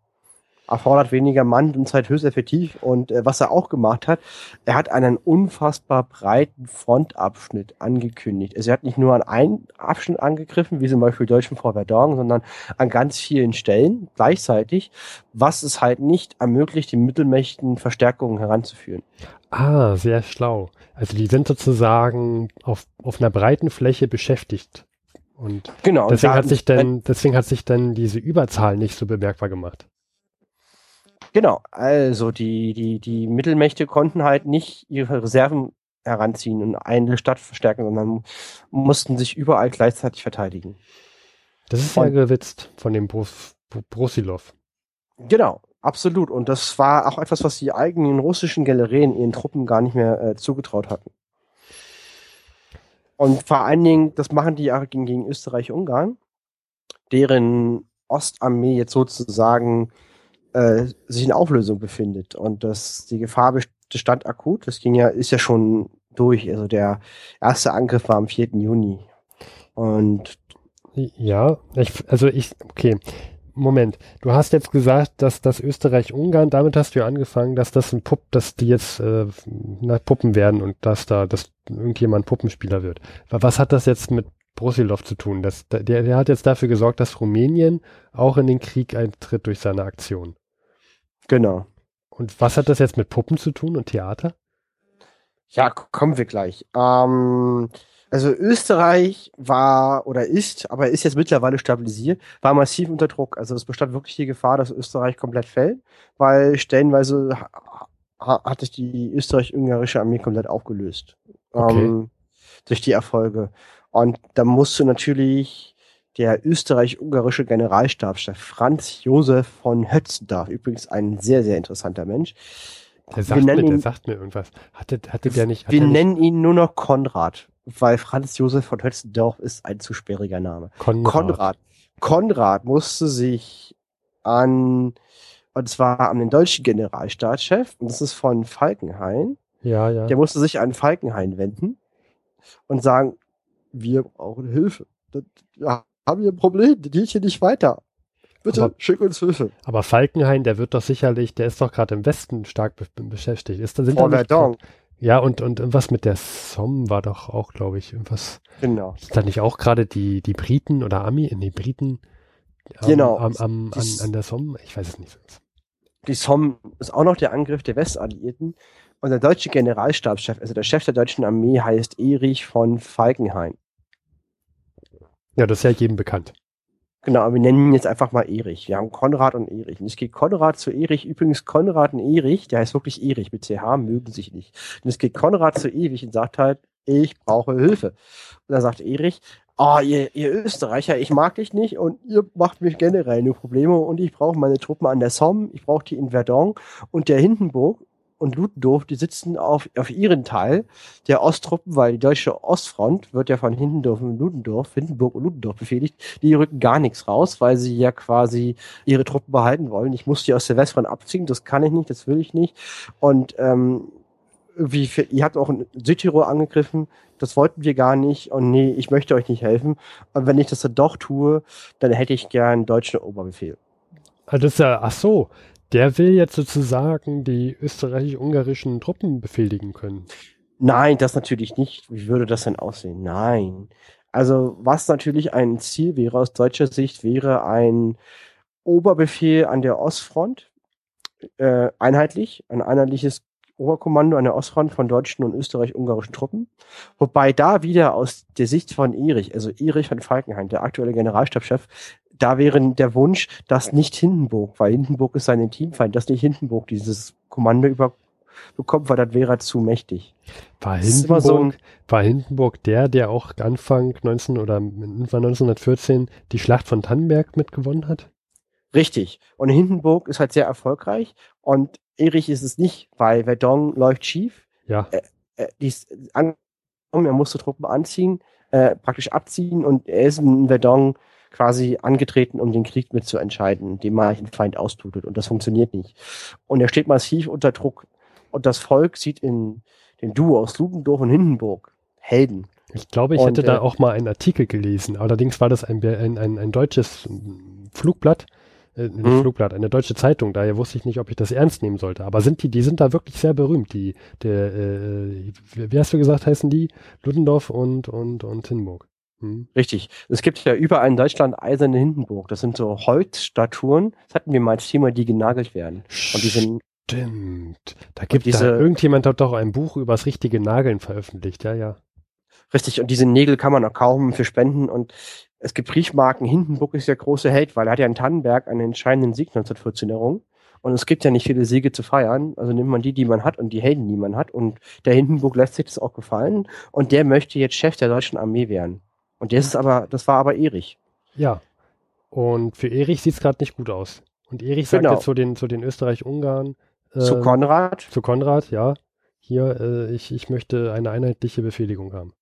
erfordert weniger Mann und Zeit höchst effektiv. Und äh, was er auch gemacht hat, er hat einen unfassbar breiten Frontabschnitt angekündigt. Also er hat nicht nur an einen Abschnitt angegriffen, wie zum Beispiel Deutschen vor sondern an ganz vielen Stellen gleichzeitig, was es halt nicht ermöglicht, den Mittelmächten Verstärkungen heranzuführen. Ah, sehr schlau. Also die sind sozusagen auf, auf einer breiten Fläche beschäftigt. Und genau, deswegen und hat sich dann, deswegen hat sich dann diese Überzahl nicht so bemerkbar gemacht. Genau, also die, die, die Mittelmächte konnten halt nicht ihre Reserven heranziehen und eine Stadt verstärken, sondern mussten sich überall gleichzeitig verteidigen. Das ist ja gewitzt von dem Bros Brosilov. Genau, absolut. Und das war auch etwas, was die eigenen russischen Galerien ihren Truppen gar nicht mehr äh, zugetraut hatten. Und vor allen Dingen, das machen die ja gegen, gegen Österreich-Ungarn, deren Ostarmee jetzt sozusagen äh, sich in Auflösung befindet und dass die Gefahr bestand akut. Das ging ja, ist ja schon durch. Also der erste Angriff war am 4. Juni. Und ja, ich, also ich, okay. Moment, du hast jetzt gesagt, dass das Österreich-Ungarn, damit hast du ja angefangen, dass das ein Pupp, dass die jetzt äh, Puppen werden und dass da, dass irgendjemand Puppenspieler wird. Was hat das jetzt mit Brusilov zu tun? Das, der, der hat jetzt dafür gesorgt, dass Rumänien auch in den Krieg eintritt durch seine Aktion. Genau. Und was hat das jetzt mit Puppen zu tun und Theater? Ja, kommen wir gleich. Ähm, also Österreich war oder ist, aber ist jetzt mittlerweile stabilisiert, war massiv unter Druck. Also es bestand wirklich die Gefahr, dass Österreich komplett fällt, weil stellenweise hat sich die österreich-ungarische Armee komplett aufgelöst. Okay. Ähm, durch die Erfolge. Und da musste natürlich der österreich-ungarische Generalstabschef Franz Josef von Hötzendorf, übrigens ein sehr, sehr interessanter Mensch. Der sagt, mir, ihn, der sagt mir irgendwas. Hatte, hatte der nicht. wir nennen ihn nur noch Konrad, weil Franz Josef von Hötzendorf ist ein zu sperriger Name. Konrad. Konrad. Konrad musste sich an, und zwar an den deutschen Generalstaatschef, und das ist von Falkenhayn. Ja, ja. Der musste sich an Falkenhayn wenden und sagen, wir brauchen Hilfe. Das, ja, haben wir ein Problem, das geht hier nicht weiter. Bitte, aber, schick uns Hilfe. Aber Falkenhayn, der wird doch sicherlich, der ist doch gerade im Westen stark be beschäftigt. Ist, sind Vor Verdun. Ja, und, und was mit der Somme war doch auch, glaube ich, irgendwas. Genau. Sind da nicht auch gerade die, die Briten oder Ami, die Briten am, genau. am, am, an, an der Somme? Ich weiß es nicht. Die Somme ist auch noch der Angriff der Westalliierten. Und der deutsche Generalstabschef, also der Chef der deutschen Armee, heißt Erich von Falkenhayn. Ja, das ist ja jedem bekannt. Genau, aber wir nennen ihn jetzt einfach mal Erich. Wir haben Konrad und Erich. Und es geht Konrad zu Erich. Übrigens, Konrad und Erich, der heißt wirklich Erich mit CH, mögen sich nicht. Und es geht Konrad zu Erich und sagt halt, ich brauche Hilfe. Und dann sagt Erich, oh, ihr, ihr Österreicher, ich mag dich nicht und ihr macht mich generell nur Probleme und ich brauche meine Truppen an der Somme, ich brauche die in Verdun und der Hindenburg und Ludendorff, die sitzen auf, auf ihren Teil der Osttruppen, weil die deutsche Ostfront wird ja von Hindendorf und Ludendorff, Hindenburg und Ludendorff befehligt. Die rücken gar nichts raus, weil sie ja quasi ihre Truppen behalten wollen. Ich muss die aus der Westfront abziehen, das kann ich nicht, das will ich nicht. Und ähm, wie für, ihr habt auch in Südtirol angegriffen, das wollten wir gar nicht und nee, ich möchte euch nicht helfen. Und wenn ich das dann doch tue, dann hätte ich gern deutschen Oberbefehl. Also das ist ja, ach so, der will jetzt sozusagen die österreichisch-ungarischen Truppen befehligen können. Nein, das natürlich nicht. Wie würde das denn aussehen? Nein. Also was natürlich ein Ziel wäre aus deutscher Sicht, wäre ein Oberbefehl an der Ostfront, äh, einheitlich, ein einheitliches Oberkommando an der Ostfront von deutschen und österreich-ungarischen Truppen. Wobei da wieder aus der Sicht von Erich, also Erich von Falkenhayn, der aktuelle Generalstabschef, da wäre der Wunsch, dass nicht Hindenburg, weil Hindenburg ist sein Teamfeind, dass nicht Hindenburg dieses Kommando über bekommt, weil das wäre zu mächtig. War Hindenburg, so ein, war Hindenburg der, der auch Anfang 19 oder 1914 die Schlacht von Tannenberg mitgewonnen hat? Richtig. Und Hindenburg ist halt sehr erfolgreich und Erich ist es nicht, weil Verdun läuft schief. Ja. Äh, äh, die ist an, er musste Truppen anziehen, äh, praktisch abziehen und er ist in Verdun quasi angetreten, um den Krieg mitzuentscheiden, den man den Feind austutet. Und das funktioniert nicht. Und er steht massiv unter Druck. Und das Volk sieht in den Duo aus Ludendorff und Hindenburg Helden. Ich glaube, ich und, hätte da äh, auch mal einen Artikel gelesen. Allerdings war das ein, ein, ein, ein deutsches Flugblatt, äh, mhm. Flugblatt, eine deutsche Zeitung. Daher wusste ich nicht, ob ich das ernst nehmen sollte. Aber sind die, die sind da wirklich sehr berühmt. Die, der, äh, wie hast du gesagt, heißen die? Ludendorff und und und Hindenburg. Hm. Richtig. Es gibt ja überall in Deutschland eiserne Hindenburg. Das sind so Holzstatuen. Das hatten wir mal als Thema, die genagelt werden. Und die sind Stimmt. Da gibt diese, da, irgendjemand hat doch ein Buch über das richtige Nageln veröffentlicht, ja, ja. Richtig, und diese Nägel kann man auch kaufen für Spenden und es gibt Briefmarken. Hindenburg ist der große Held, weil er hat ja in Tannenberg einen entscheidenden Sieg 1914 errungen. Und es gibt ja nicht viele Siege zu feiern. Also nimmt man die, die man hat und die Helden, die man hat. Und der Hindenburg lässt sich das auch gefallen. Und der möchte jetzt Chef der deutschen Armee werden. Und das ist aber, das war aber Erich. Ja. Und für Erich sieht es gerade nicht gut aus. Und Erich sagt genau. jetzt zu den, zu den Österreich-Ungarn. Äh, zu Konrad? Zu Konrad, ja. Hier, äh, ich, ich möchte eine einheitliche Befehligung haben.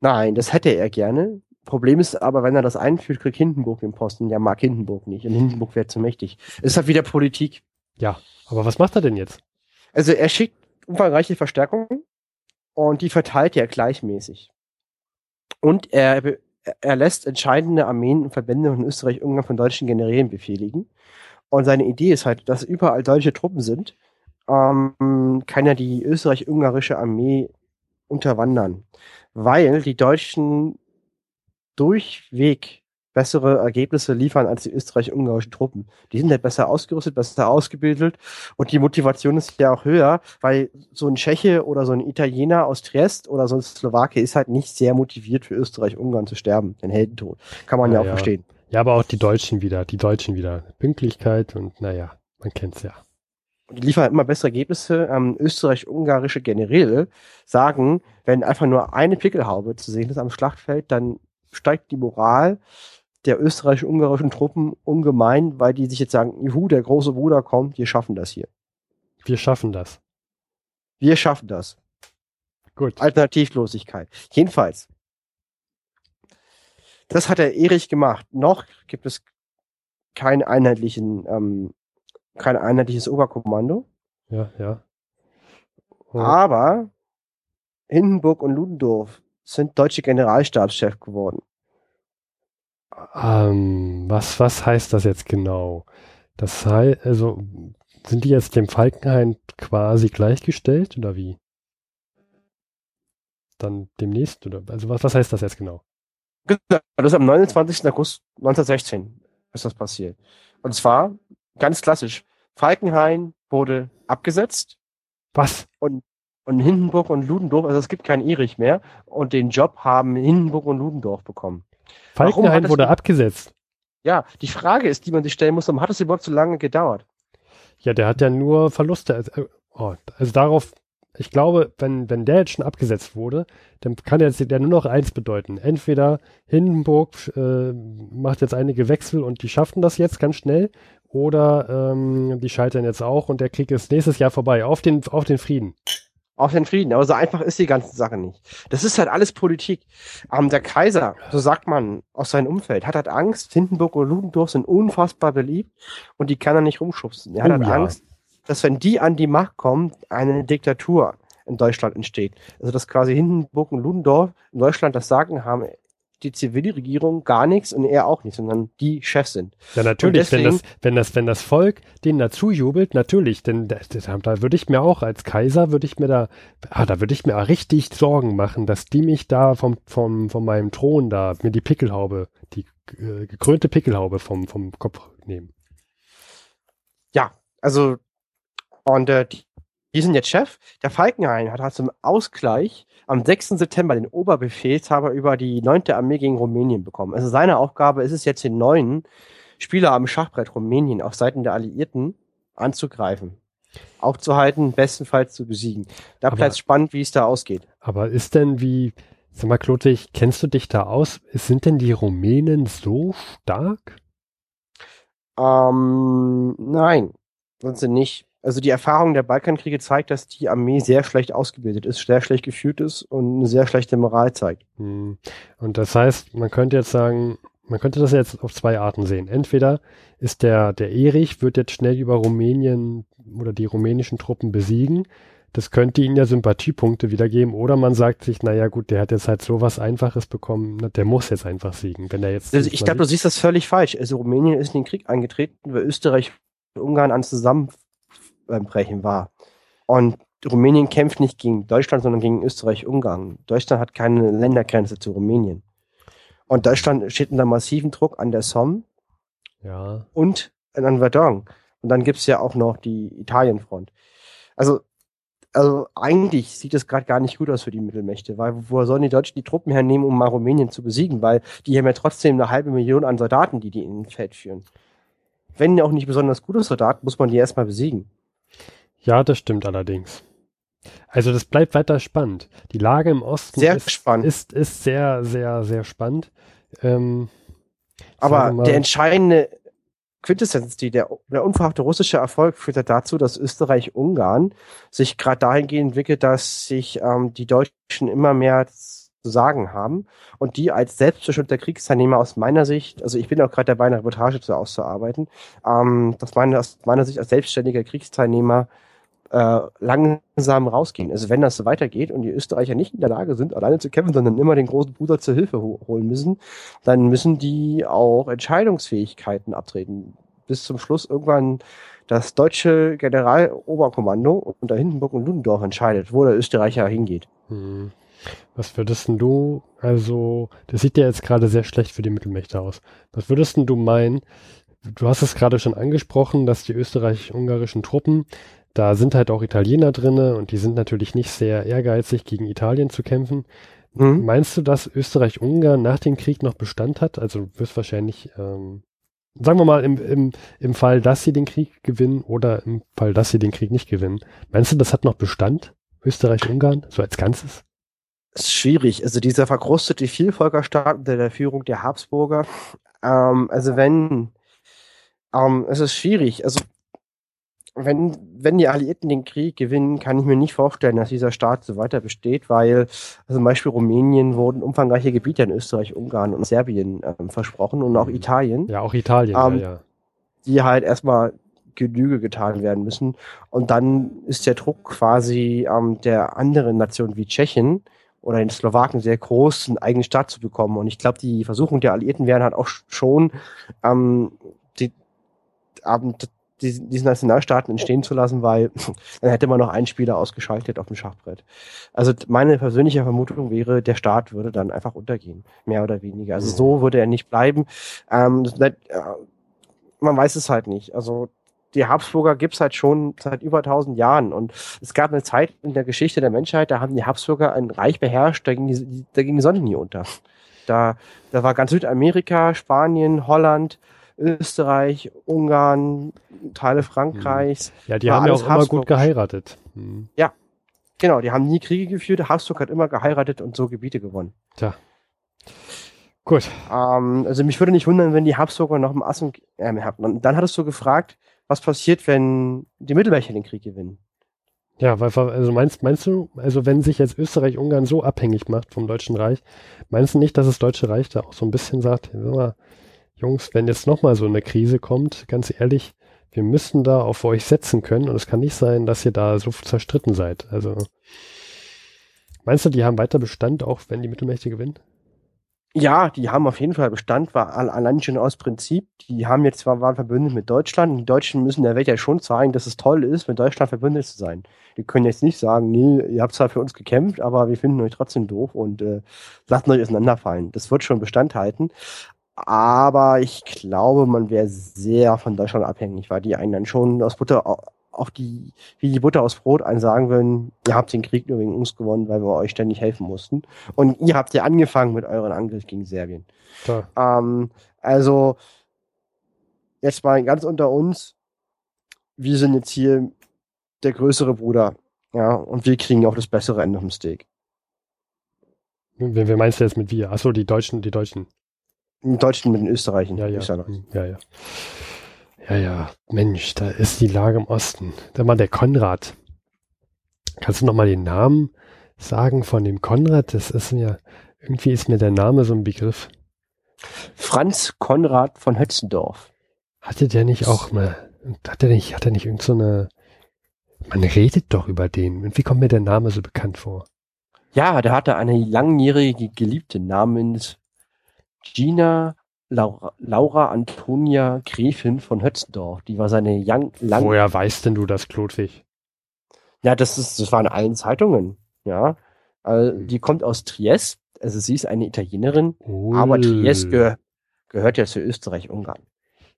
Nein, das hätte er gerne. Problem ist aber, wenn er das einführt, kriegt Hindenburg den Posten. Der mag Hindenburg nicht. Und Hindenburg wäre zu mächtig. Ist halt wieder Politik. Ja, aber was macht er denn jetzt? Also er schickt umfangreiche Verstärkungen und die verteilt er gleichmäßig. Und er, er lässt entscheidende Armeen und Verbände von Österreich-Ungarn von deutschen Generälen befehligen. Und seine Idee ist halt, dass überall deutsche Truppen sind, ähm, kann er die österreich-ungarische Armee unterwandern. Weil die Deutschen durchweg bessere Ergebnisse liefern als die österreich-ungarischen Truppen. Die sind halt besser ausgerüstet, besser ausgebildet und die Motivation ist ja auch höher, weil so ein Tscheche oder so ein Italiener aus Triest oder so ein Slowake ist halt nicht sehr motiviert für Österreich-Ungarn zu sterben, den Heldentod. Kann man ja, ja auch ja. verstehen. Ja, aber auch die Deutschen wieder, die Deutschen wieder. Pünktlichkeit und naja, man kennt's ja. Und die liefern immer bessere Ergebnisse. Ähm, Österreich-ungarische Generäle sagen, wenn einfach nur eine Pickelhaube zu sehen ist am Schlachtfeld, dann steigt die Moral der österreichisch-ungarischen Truppen ungemein, weil die sich jetzt sagen, juhu, der große Bruder kommt, wir schaffen das hier. Wir schaffen das. Wir schaffen das. Gut. Alternativlosigkeit. Jedenfalls. Das hat der Erich gemacht. Noch gibt es keinen einheitlichen, ähm, kein einheitliches Oberkommando. Ja, ja. Oh. Aber Hindenburg und Ludendorff sind deutsche Generalstabschef geworden. Ähm, was, was heißt das jetzt genau? Das heißt, also, sind die jetzt dem Falkenhayn quasi gleichgestellt oder wie? Dann demnächst oder, also was, was heißt das jetzt genau? Genau, das ist am 29. August 1916 ist das passiert. Und zwar, ganz klassisch, Falkenhayn wurde abgesetzt. Was? Und, und Hindenburg und Ludendorff, also es gibt keinen Erich mehr. Und den Job haben Hindenburg und Ludendorff bekommen. Falkenhayn wurde abgesetzt. Ja, die Frage ist, die man sich stellen muss, warum hat es überhaupt so lange gedauert? Ja, der hat ja nur Verluste. Also, oh, also darauf, ich glaube, wenn, wenn der jetzt schon abgesetzt wurde, dann kann jetzt der nur noch eins bedeuten. Entweder Hindenburg äh, macht jetzt einige Wechsel und die schaffen das jetzt ganz schnell, oder ähm, die scheitern jetzt auch und der Krieg ist nächstes Jahr vorbei. Auf den, auf den Frieden. Auf den Frieden. Aber so einfach ist die ganze Sache nicht. Das ist halt alles Politik. Ähm, der Kaiser, so sagt man aus seinem Umfeld, hat halt Angst. Hindenburg und Ludendorff sind unfassbar beliebt und die kann er nicht rumschubsen. Er hat Oh halt ja. Angst, dass wenn die an die Macht kommen, eine Diktatur in Deutschland entsteht. Also dass quasi Hindenburg und Ludendorff in Deutschland das Sagen haben, die Zivilregierung gar nichts und er auch nicht, sondern die Chefs sind. Ja, natürlich, wenn das, deswegen- wenn das, wenn das Volk denen dazu jubelt, natürlich, denn da, da, würde ich mir auch als Kaiser, würde ich mir da, ah, da würde ich mir auch richtig Sorgen machen, dass die mich da vom, vom, von meinem Thron da, mir die Pickelhaube, die äh, gekrönte Pickelhaube vom, vom Kopf nehmen. Ja, also und äh, die, die sind jetzt Chef. Der Falkenhayn hat halt zum Ausgleich am 6. September den Oberbefehlshaber über die 9. Armee gegen Rumänien bekommen. Also seine Aufgabe ist es jetzt, den neuen Spieler am Schachbrett Rumänien auf Seiten der Alliierten anzugreifen, aufzuhalten, bestenfalls zu besiegen. Da bleibt spannend, wie es da ausgeht. Aber ist denn wie, sag mal, Klotig, kennst du dich da aus? Sind denn die Rumänen so stark? Ähm, nein, sind sie nicht. Also die Erfahrung der Balkankriege zeigt, dass die Armee sehr schlecht ausgebildet ist, sehr schlecht geführt ist und eine sehr schlechte Moral zeigt. Hm. Und das heißt, man könnte jetzt sagen, man könnte das jetzt auf zwei Arten sehen. Entweder ist der, der Erich wird jetzt schnell über Rumänien oder die rumänischen Truppen besiegen. Das könnte ihnen ja Sympathiepunkte wiedergeben. Oder man sagt sich, naja gut, der hat jetzt halt so was Einfaches bekommen, der muss jetzt einfach siegen. Wenn er jetzt Also ich glaube, du siehst das völlig falsch. Also Rumänien ist in den Krieg eingetreten, weil Österreich und Ungarn an Zusammenbrechen war. Und Rumänien kämpft nicht gegen Deutschland, sondern gegen Österreich-Ungarn. Deutschland hat keine Ländergrenze zu Rumänien. Und Deutschland steht unter massiven Druck an der Somme ja, und an Verdun. Und dann gibt's ja auch noch die Italienfront. Also, also eigentlich sieht es gerade gar nicht gut aus für die Mittelmächte, weil woher sollen die Deutschen die Truppen hernehmen, um mal Rumänien zu besiegen? Weil die haben ja trotzdem eine halbe Million an Soldaten, die die in den Feld führen. Wenn auch nicht besonders gute Soldaten, muss man die erstmal besiegen. Ja, das stimmt allerdings. Also das bleibt weiter spannend. Die Lage im Osten Sehr ist, spannend. ist, ist sehr, sehr, sehr spannend. Ähm, Aber mal- der entscheidende Quintessenz, die der, der unverhoffte russische Erfolg führt ja dazu, dass Österreich-Ungarn sich gerade dahingehend entwickelt, dass sich ähm, die Deutschen immer mehr zu sagen haben und die als selbstbestimmter Kriegsteilnehmer aus meiner Sicht, also ich bin auch gerade dabei, eine Reportage zu auszuarbeiten, ähm, dass meine, aus meiner Sicht als selbstständiger Kriegsteilnehmer äh, langsam rausgehen. Also wenn das so weitergeht und die Österreicher nicht in der Lage sind, alleine zu kämpfen, sondern immer den großen Bruder zur Hilfe ho holen müssen, dann müssen die auch Entscheidungsfähigkeiten abtreten. Bis zum Schluss irgendwann das deutsche Generaloberkommando unter Hindenburg und Ludendorff entscheidet, wo der Österreicher hingeht. Hm. Was würdest denn du, also, das sieht ja jetzt gerade sehr schlecht für die Mittelmächte aus. Was würdest denn du meinen? Du hast es gerade schon angesprochen, dass die österreich-ungarischen Truppen, da sind halt auch Italiener drinne und die sind natürlich nicht sehr ehrgeizig, gegen Italien zu kämpfen. Mhm. Meinst du, dass Österreich-Ungarn nach dem Krieg noch Bestand hat? Also du wirst wahrscheinlich, ähm, sagen wir mal, im, im, im Fall, dass sie den Krieg gewinnen oder im Fall, dass sie den Krieg nicht gewinnen. Meinst du, das hat noch Bestand? Österreich-Ungarn, so als Ganzes? Es ist schwierig. Also dieser verkrustete Vielvölkerstaat unter der Führung der Habsburger. Ähm, also wenn, ähm, es ist schwierig. Also wenn, wenn die Alliierten den Krieg gewinnen, kann ich mir nicht vorstellen, dass dieser Staat so weiter besteht, weil also zum Beispiel Rumänien wurden umfangreiche Gebiete in Österreich, Ungarn und Serbien ähm, versprochen und auch Mhm. Italien, Ja, auch Italien, Ähm, ja, ja. die halt erstmal Genüge getan werden müssen. Und dann ist der Druck quasi ähm, der anderen Nationen wie Tschechien oder den Slowaken sehr groß, einen eigenen Staat zu bekommen. Und ich glaube, die Versuchung der Alliierten wären halt auch schon, ähm, die, ähm, diesen, Nationalstaaten entstehen zu lassen, weil (laughs) dann hätte man noch einen Spieler ausgeschaltet auf dem Schachbrett. Also meine persönliche Vermutung wäre, der Staat würde dann einfach untergehen, mehr oder weniger. Also Mhm. so würde er nicht bleiben. Ähm, äh, man weiß es halt nicht. Also die Habsburger gibt's halt schon seit über tausend Jahren. Und es gab eine Zeit in der Geschichte der Menschheit, da haben die Habsburger ein Reich beherrscht, da ging die, da ging die Sonne nie unter. Da, da war ganz Südamerika, Spanien, Holland, Österreich, Ungarn, Teile Frankreichs. Ja, die haben ja auch immer gut geheiratet. Hm. Genau, die haben nie Kriege geführt. Habsburg hat immer geheiratet und so Gebiete gewonnen. Tja. Gut. Ähm, also mich würde nicht wundern, wenn die Habsburger noch im Assen. Äh, dann hattest du gefragt, was passiert, wenn die Mittelwächter den Krieg gewinnen. Ja, weil, also meinst, meinst du, also wenn sich jetzt Österreich-Ungarn so abhängig macht vom Deutschen Reich, meinst du nicht, dass das Deutsche Reich da auch so ein bisschen sagt, Jungs, wenn jetzt nochmal so eine Krise kommt, ganz ehrlich, wir müssen da auf euch setzen können und es kann nicht sein, dass ihr da so zerstritten seid. Also meinst du, die haben weiter Bestand, auch wenn die Mittelmächte gewinnen? Ja, die haben auf jeden Fall Bestand, war allein schon aus Prinzip. Die haben jetzt zwar waren verbündet mit Deutschland. Die Deutschen müssen der Welt ja schon zeigen, dass es toll ist, mit Deutschland verbündet zu sein. Die können jetzt nicht sagen, nee, ihr habt zwar für uns gekämpft, aber wir finden euch trotzdem doof und äh, lassen euch auseinanderfallen. Das wird schon Bestand halten. Aber ich glaube, man wäre sehr von Deutschland abhängig, weil die einen dann schon aus Butter auch die, wie die Butter aus Brot einen sagen würden, ihr habt den Krieg nur wegen uns gewonnen, weil wir euch ständig helfen mussten. Und ihr habt ja angefangen mit euren Angriff gegen Serbien. Ähm, also, jetzt mal ganz unter uns, wir sind jetzt hier der größere Bruder. Ja, und wir kriegen auch das bessere Ende vom Steak. Wer, wer meinst du jetzt mit wir? Achso, die Deutschen, die Deutschen. Die Deutschen mit den Österreichern. Ja, ja. Ja, ja. Ja, ja, Mensch, da ist die Lage im Osten. Da war der Konrad. Kannst du noch mal den Namen sagen von dem Konrad? Das ist mir, irgendwie ist mir der Name so ein Begriff. Franz Konrad von Hötzendorf. Hatte der nicht auch mal, hat der nicht, hat er nicht irgend so eine, man redet doch über den. Und wie kommt mir der Name so bekannt vor? Ja, der hatte eine langjährige Geliebte namens Gina Laura, Laura Antonia Gräfin von Hötzendorf. Die war seine young, lang. Woher weißt denn du das, Klodwig? Ja, das ist, das war in allen Zeitungen. Ja, also, die kommt aus Triest. Also sie ist eine Italienerin, Ui. aber Triest geh gehört ja zu Österreich-Ungarn.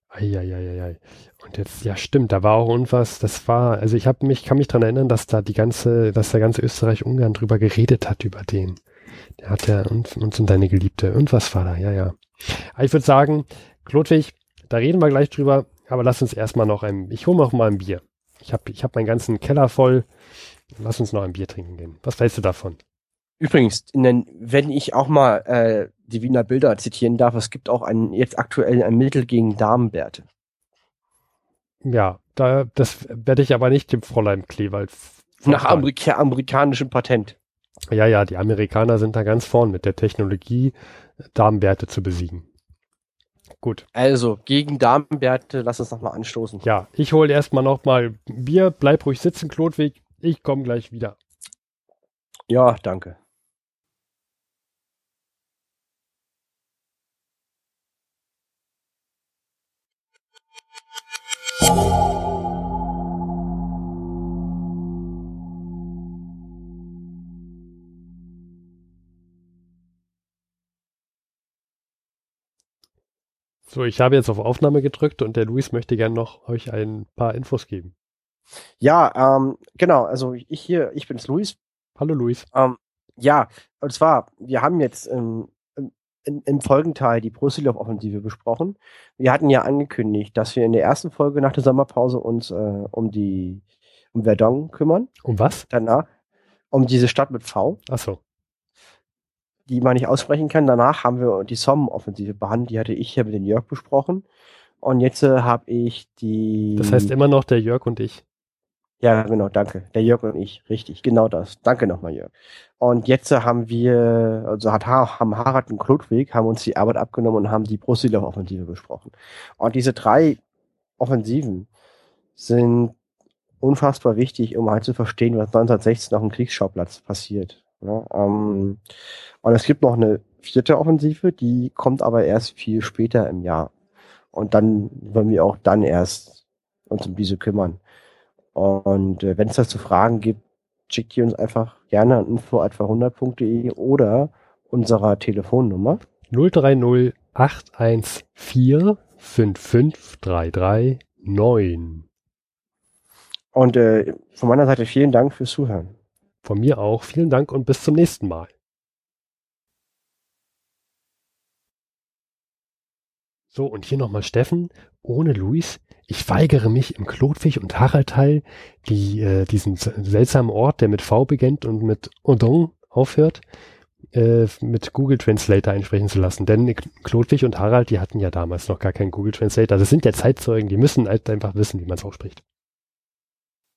Eieieiei. Und jetzt, ja stimmt, da war auch irgendwas, das war, also ich habe mich, kann mich dran erinnern, dass da die ganze, dass der ganze Österreich-Ungarn drüber geredet hat, über den. Der hat ja uns und deine Geliebte. Irgendwas war da, ja, ja. Aber ich würde sagen, Klodwig, da reden wir gleich drüber, aber lass uns erstmal noch ein, ich hole noch mal ein Bier. Ich habe ich hab meinen ganzen Keller voll. Lass uns noch ein Bier trinken gehen. Was weißt du davon? Übrigens, den, wenn ich auch mal äh, die Wiener Bilder zitieren darf, es gibt auch ein, jetzt aktuell ein Mittel gegen Darmbärte. Ja, da, das werde ich aber nicht dem Fräulein Kleewald. Nach Amerika amerikanischem Patent. Ja, ja, die Amerikaner sind da ganz vorn mit der Technologie, Darmbärte zu besiegen. Gut. Also, gegen Darmbärte, lass uns nochmal anstoßen. Ja, ich hole erstmal nochmal Bier, bleib ruhig sitzen, Klotwig. Ich komme gleich wieder. Ja, danke. So, ich habe jetzt auf Aufnahme gedrückt und der Luis möchte gerne noch euch ein paar Infos geben. Ja, ähm, genau, also ich hier, ich bin's Luis. Hallo Luis. Ähm, ja, und zwar, wir haben jetzt ähm, im, im Folgenteil die Brusilov-Offensive besprochen. Wir hatten ja angekündigt, dass wir in der ersten Folge nach der Sommerpause uns äh, um die um Verdun kümmern. Um was? Danach um diese Stadt mit V. Ach so die man nicht aussprechen kann. Danach haben wir die Somme-Offensive behandelt, die hatte ich hier mit dem Jörg besprochen. Und jetzt äh, habe ich die. Das heißt immer noch der Jörg und ich. Ja, genau, danke. Der Jörg und ich, richtig, genau das. Danke nochmal, Jörg. Und jetzt äh, haben wir, also hat, haben Harald und Klodwig, haben uns die Arbeit abgenommen und haben die Brusilov-Offensive besprochen. Und diese drei Offensiven sind unfassbar wichtig, um halt zu verstehen, was 1916 auf dem Kriegsschauplatz passiert. Ja, ähm, und es gibt noch eine vierte Offensive, die kommt aber erst viel später im Jahr. Und dann wollen wir auch dann erst uns um diese kümmern. Und äh, wenn es dazu Fragen gibt, schickt ihr uns einfach gerne an info.100.de oder unserer Telefonnummer 030 814 55339. Und äh, von meiner Seite vielen Dank fürs Zuhören. Von mir auch. Vielen Dank und bis zum nächsten Mal. So, und hier nochmal Steffen, ohne Luis. Ich weigere mich im Klotwig und Haraldteil, die, äh, diesen seltsamen Ort, der mit V beginnt und mit Odon aufhört, äh, mit Google Translator einsprechen zu lassen. Denn Klodwig und Harald, die hatten ja damals noch gar keinen Google Translator. Das sind ja Zeitzeugen, die müssen halt einfach wissen, wie man es ausspricht.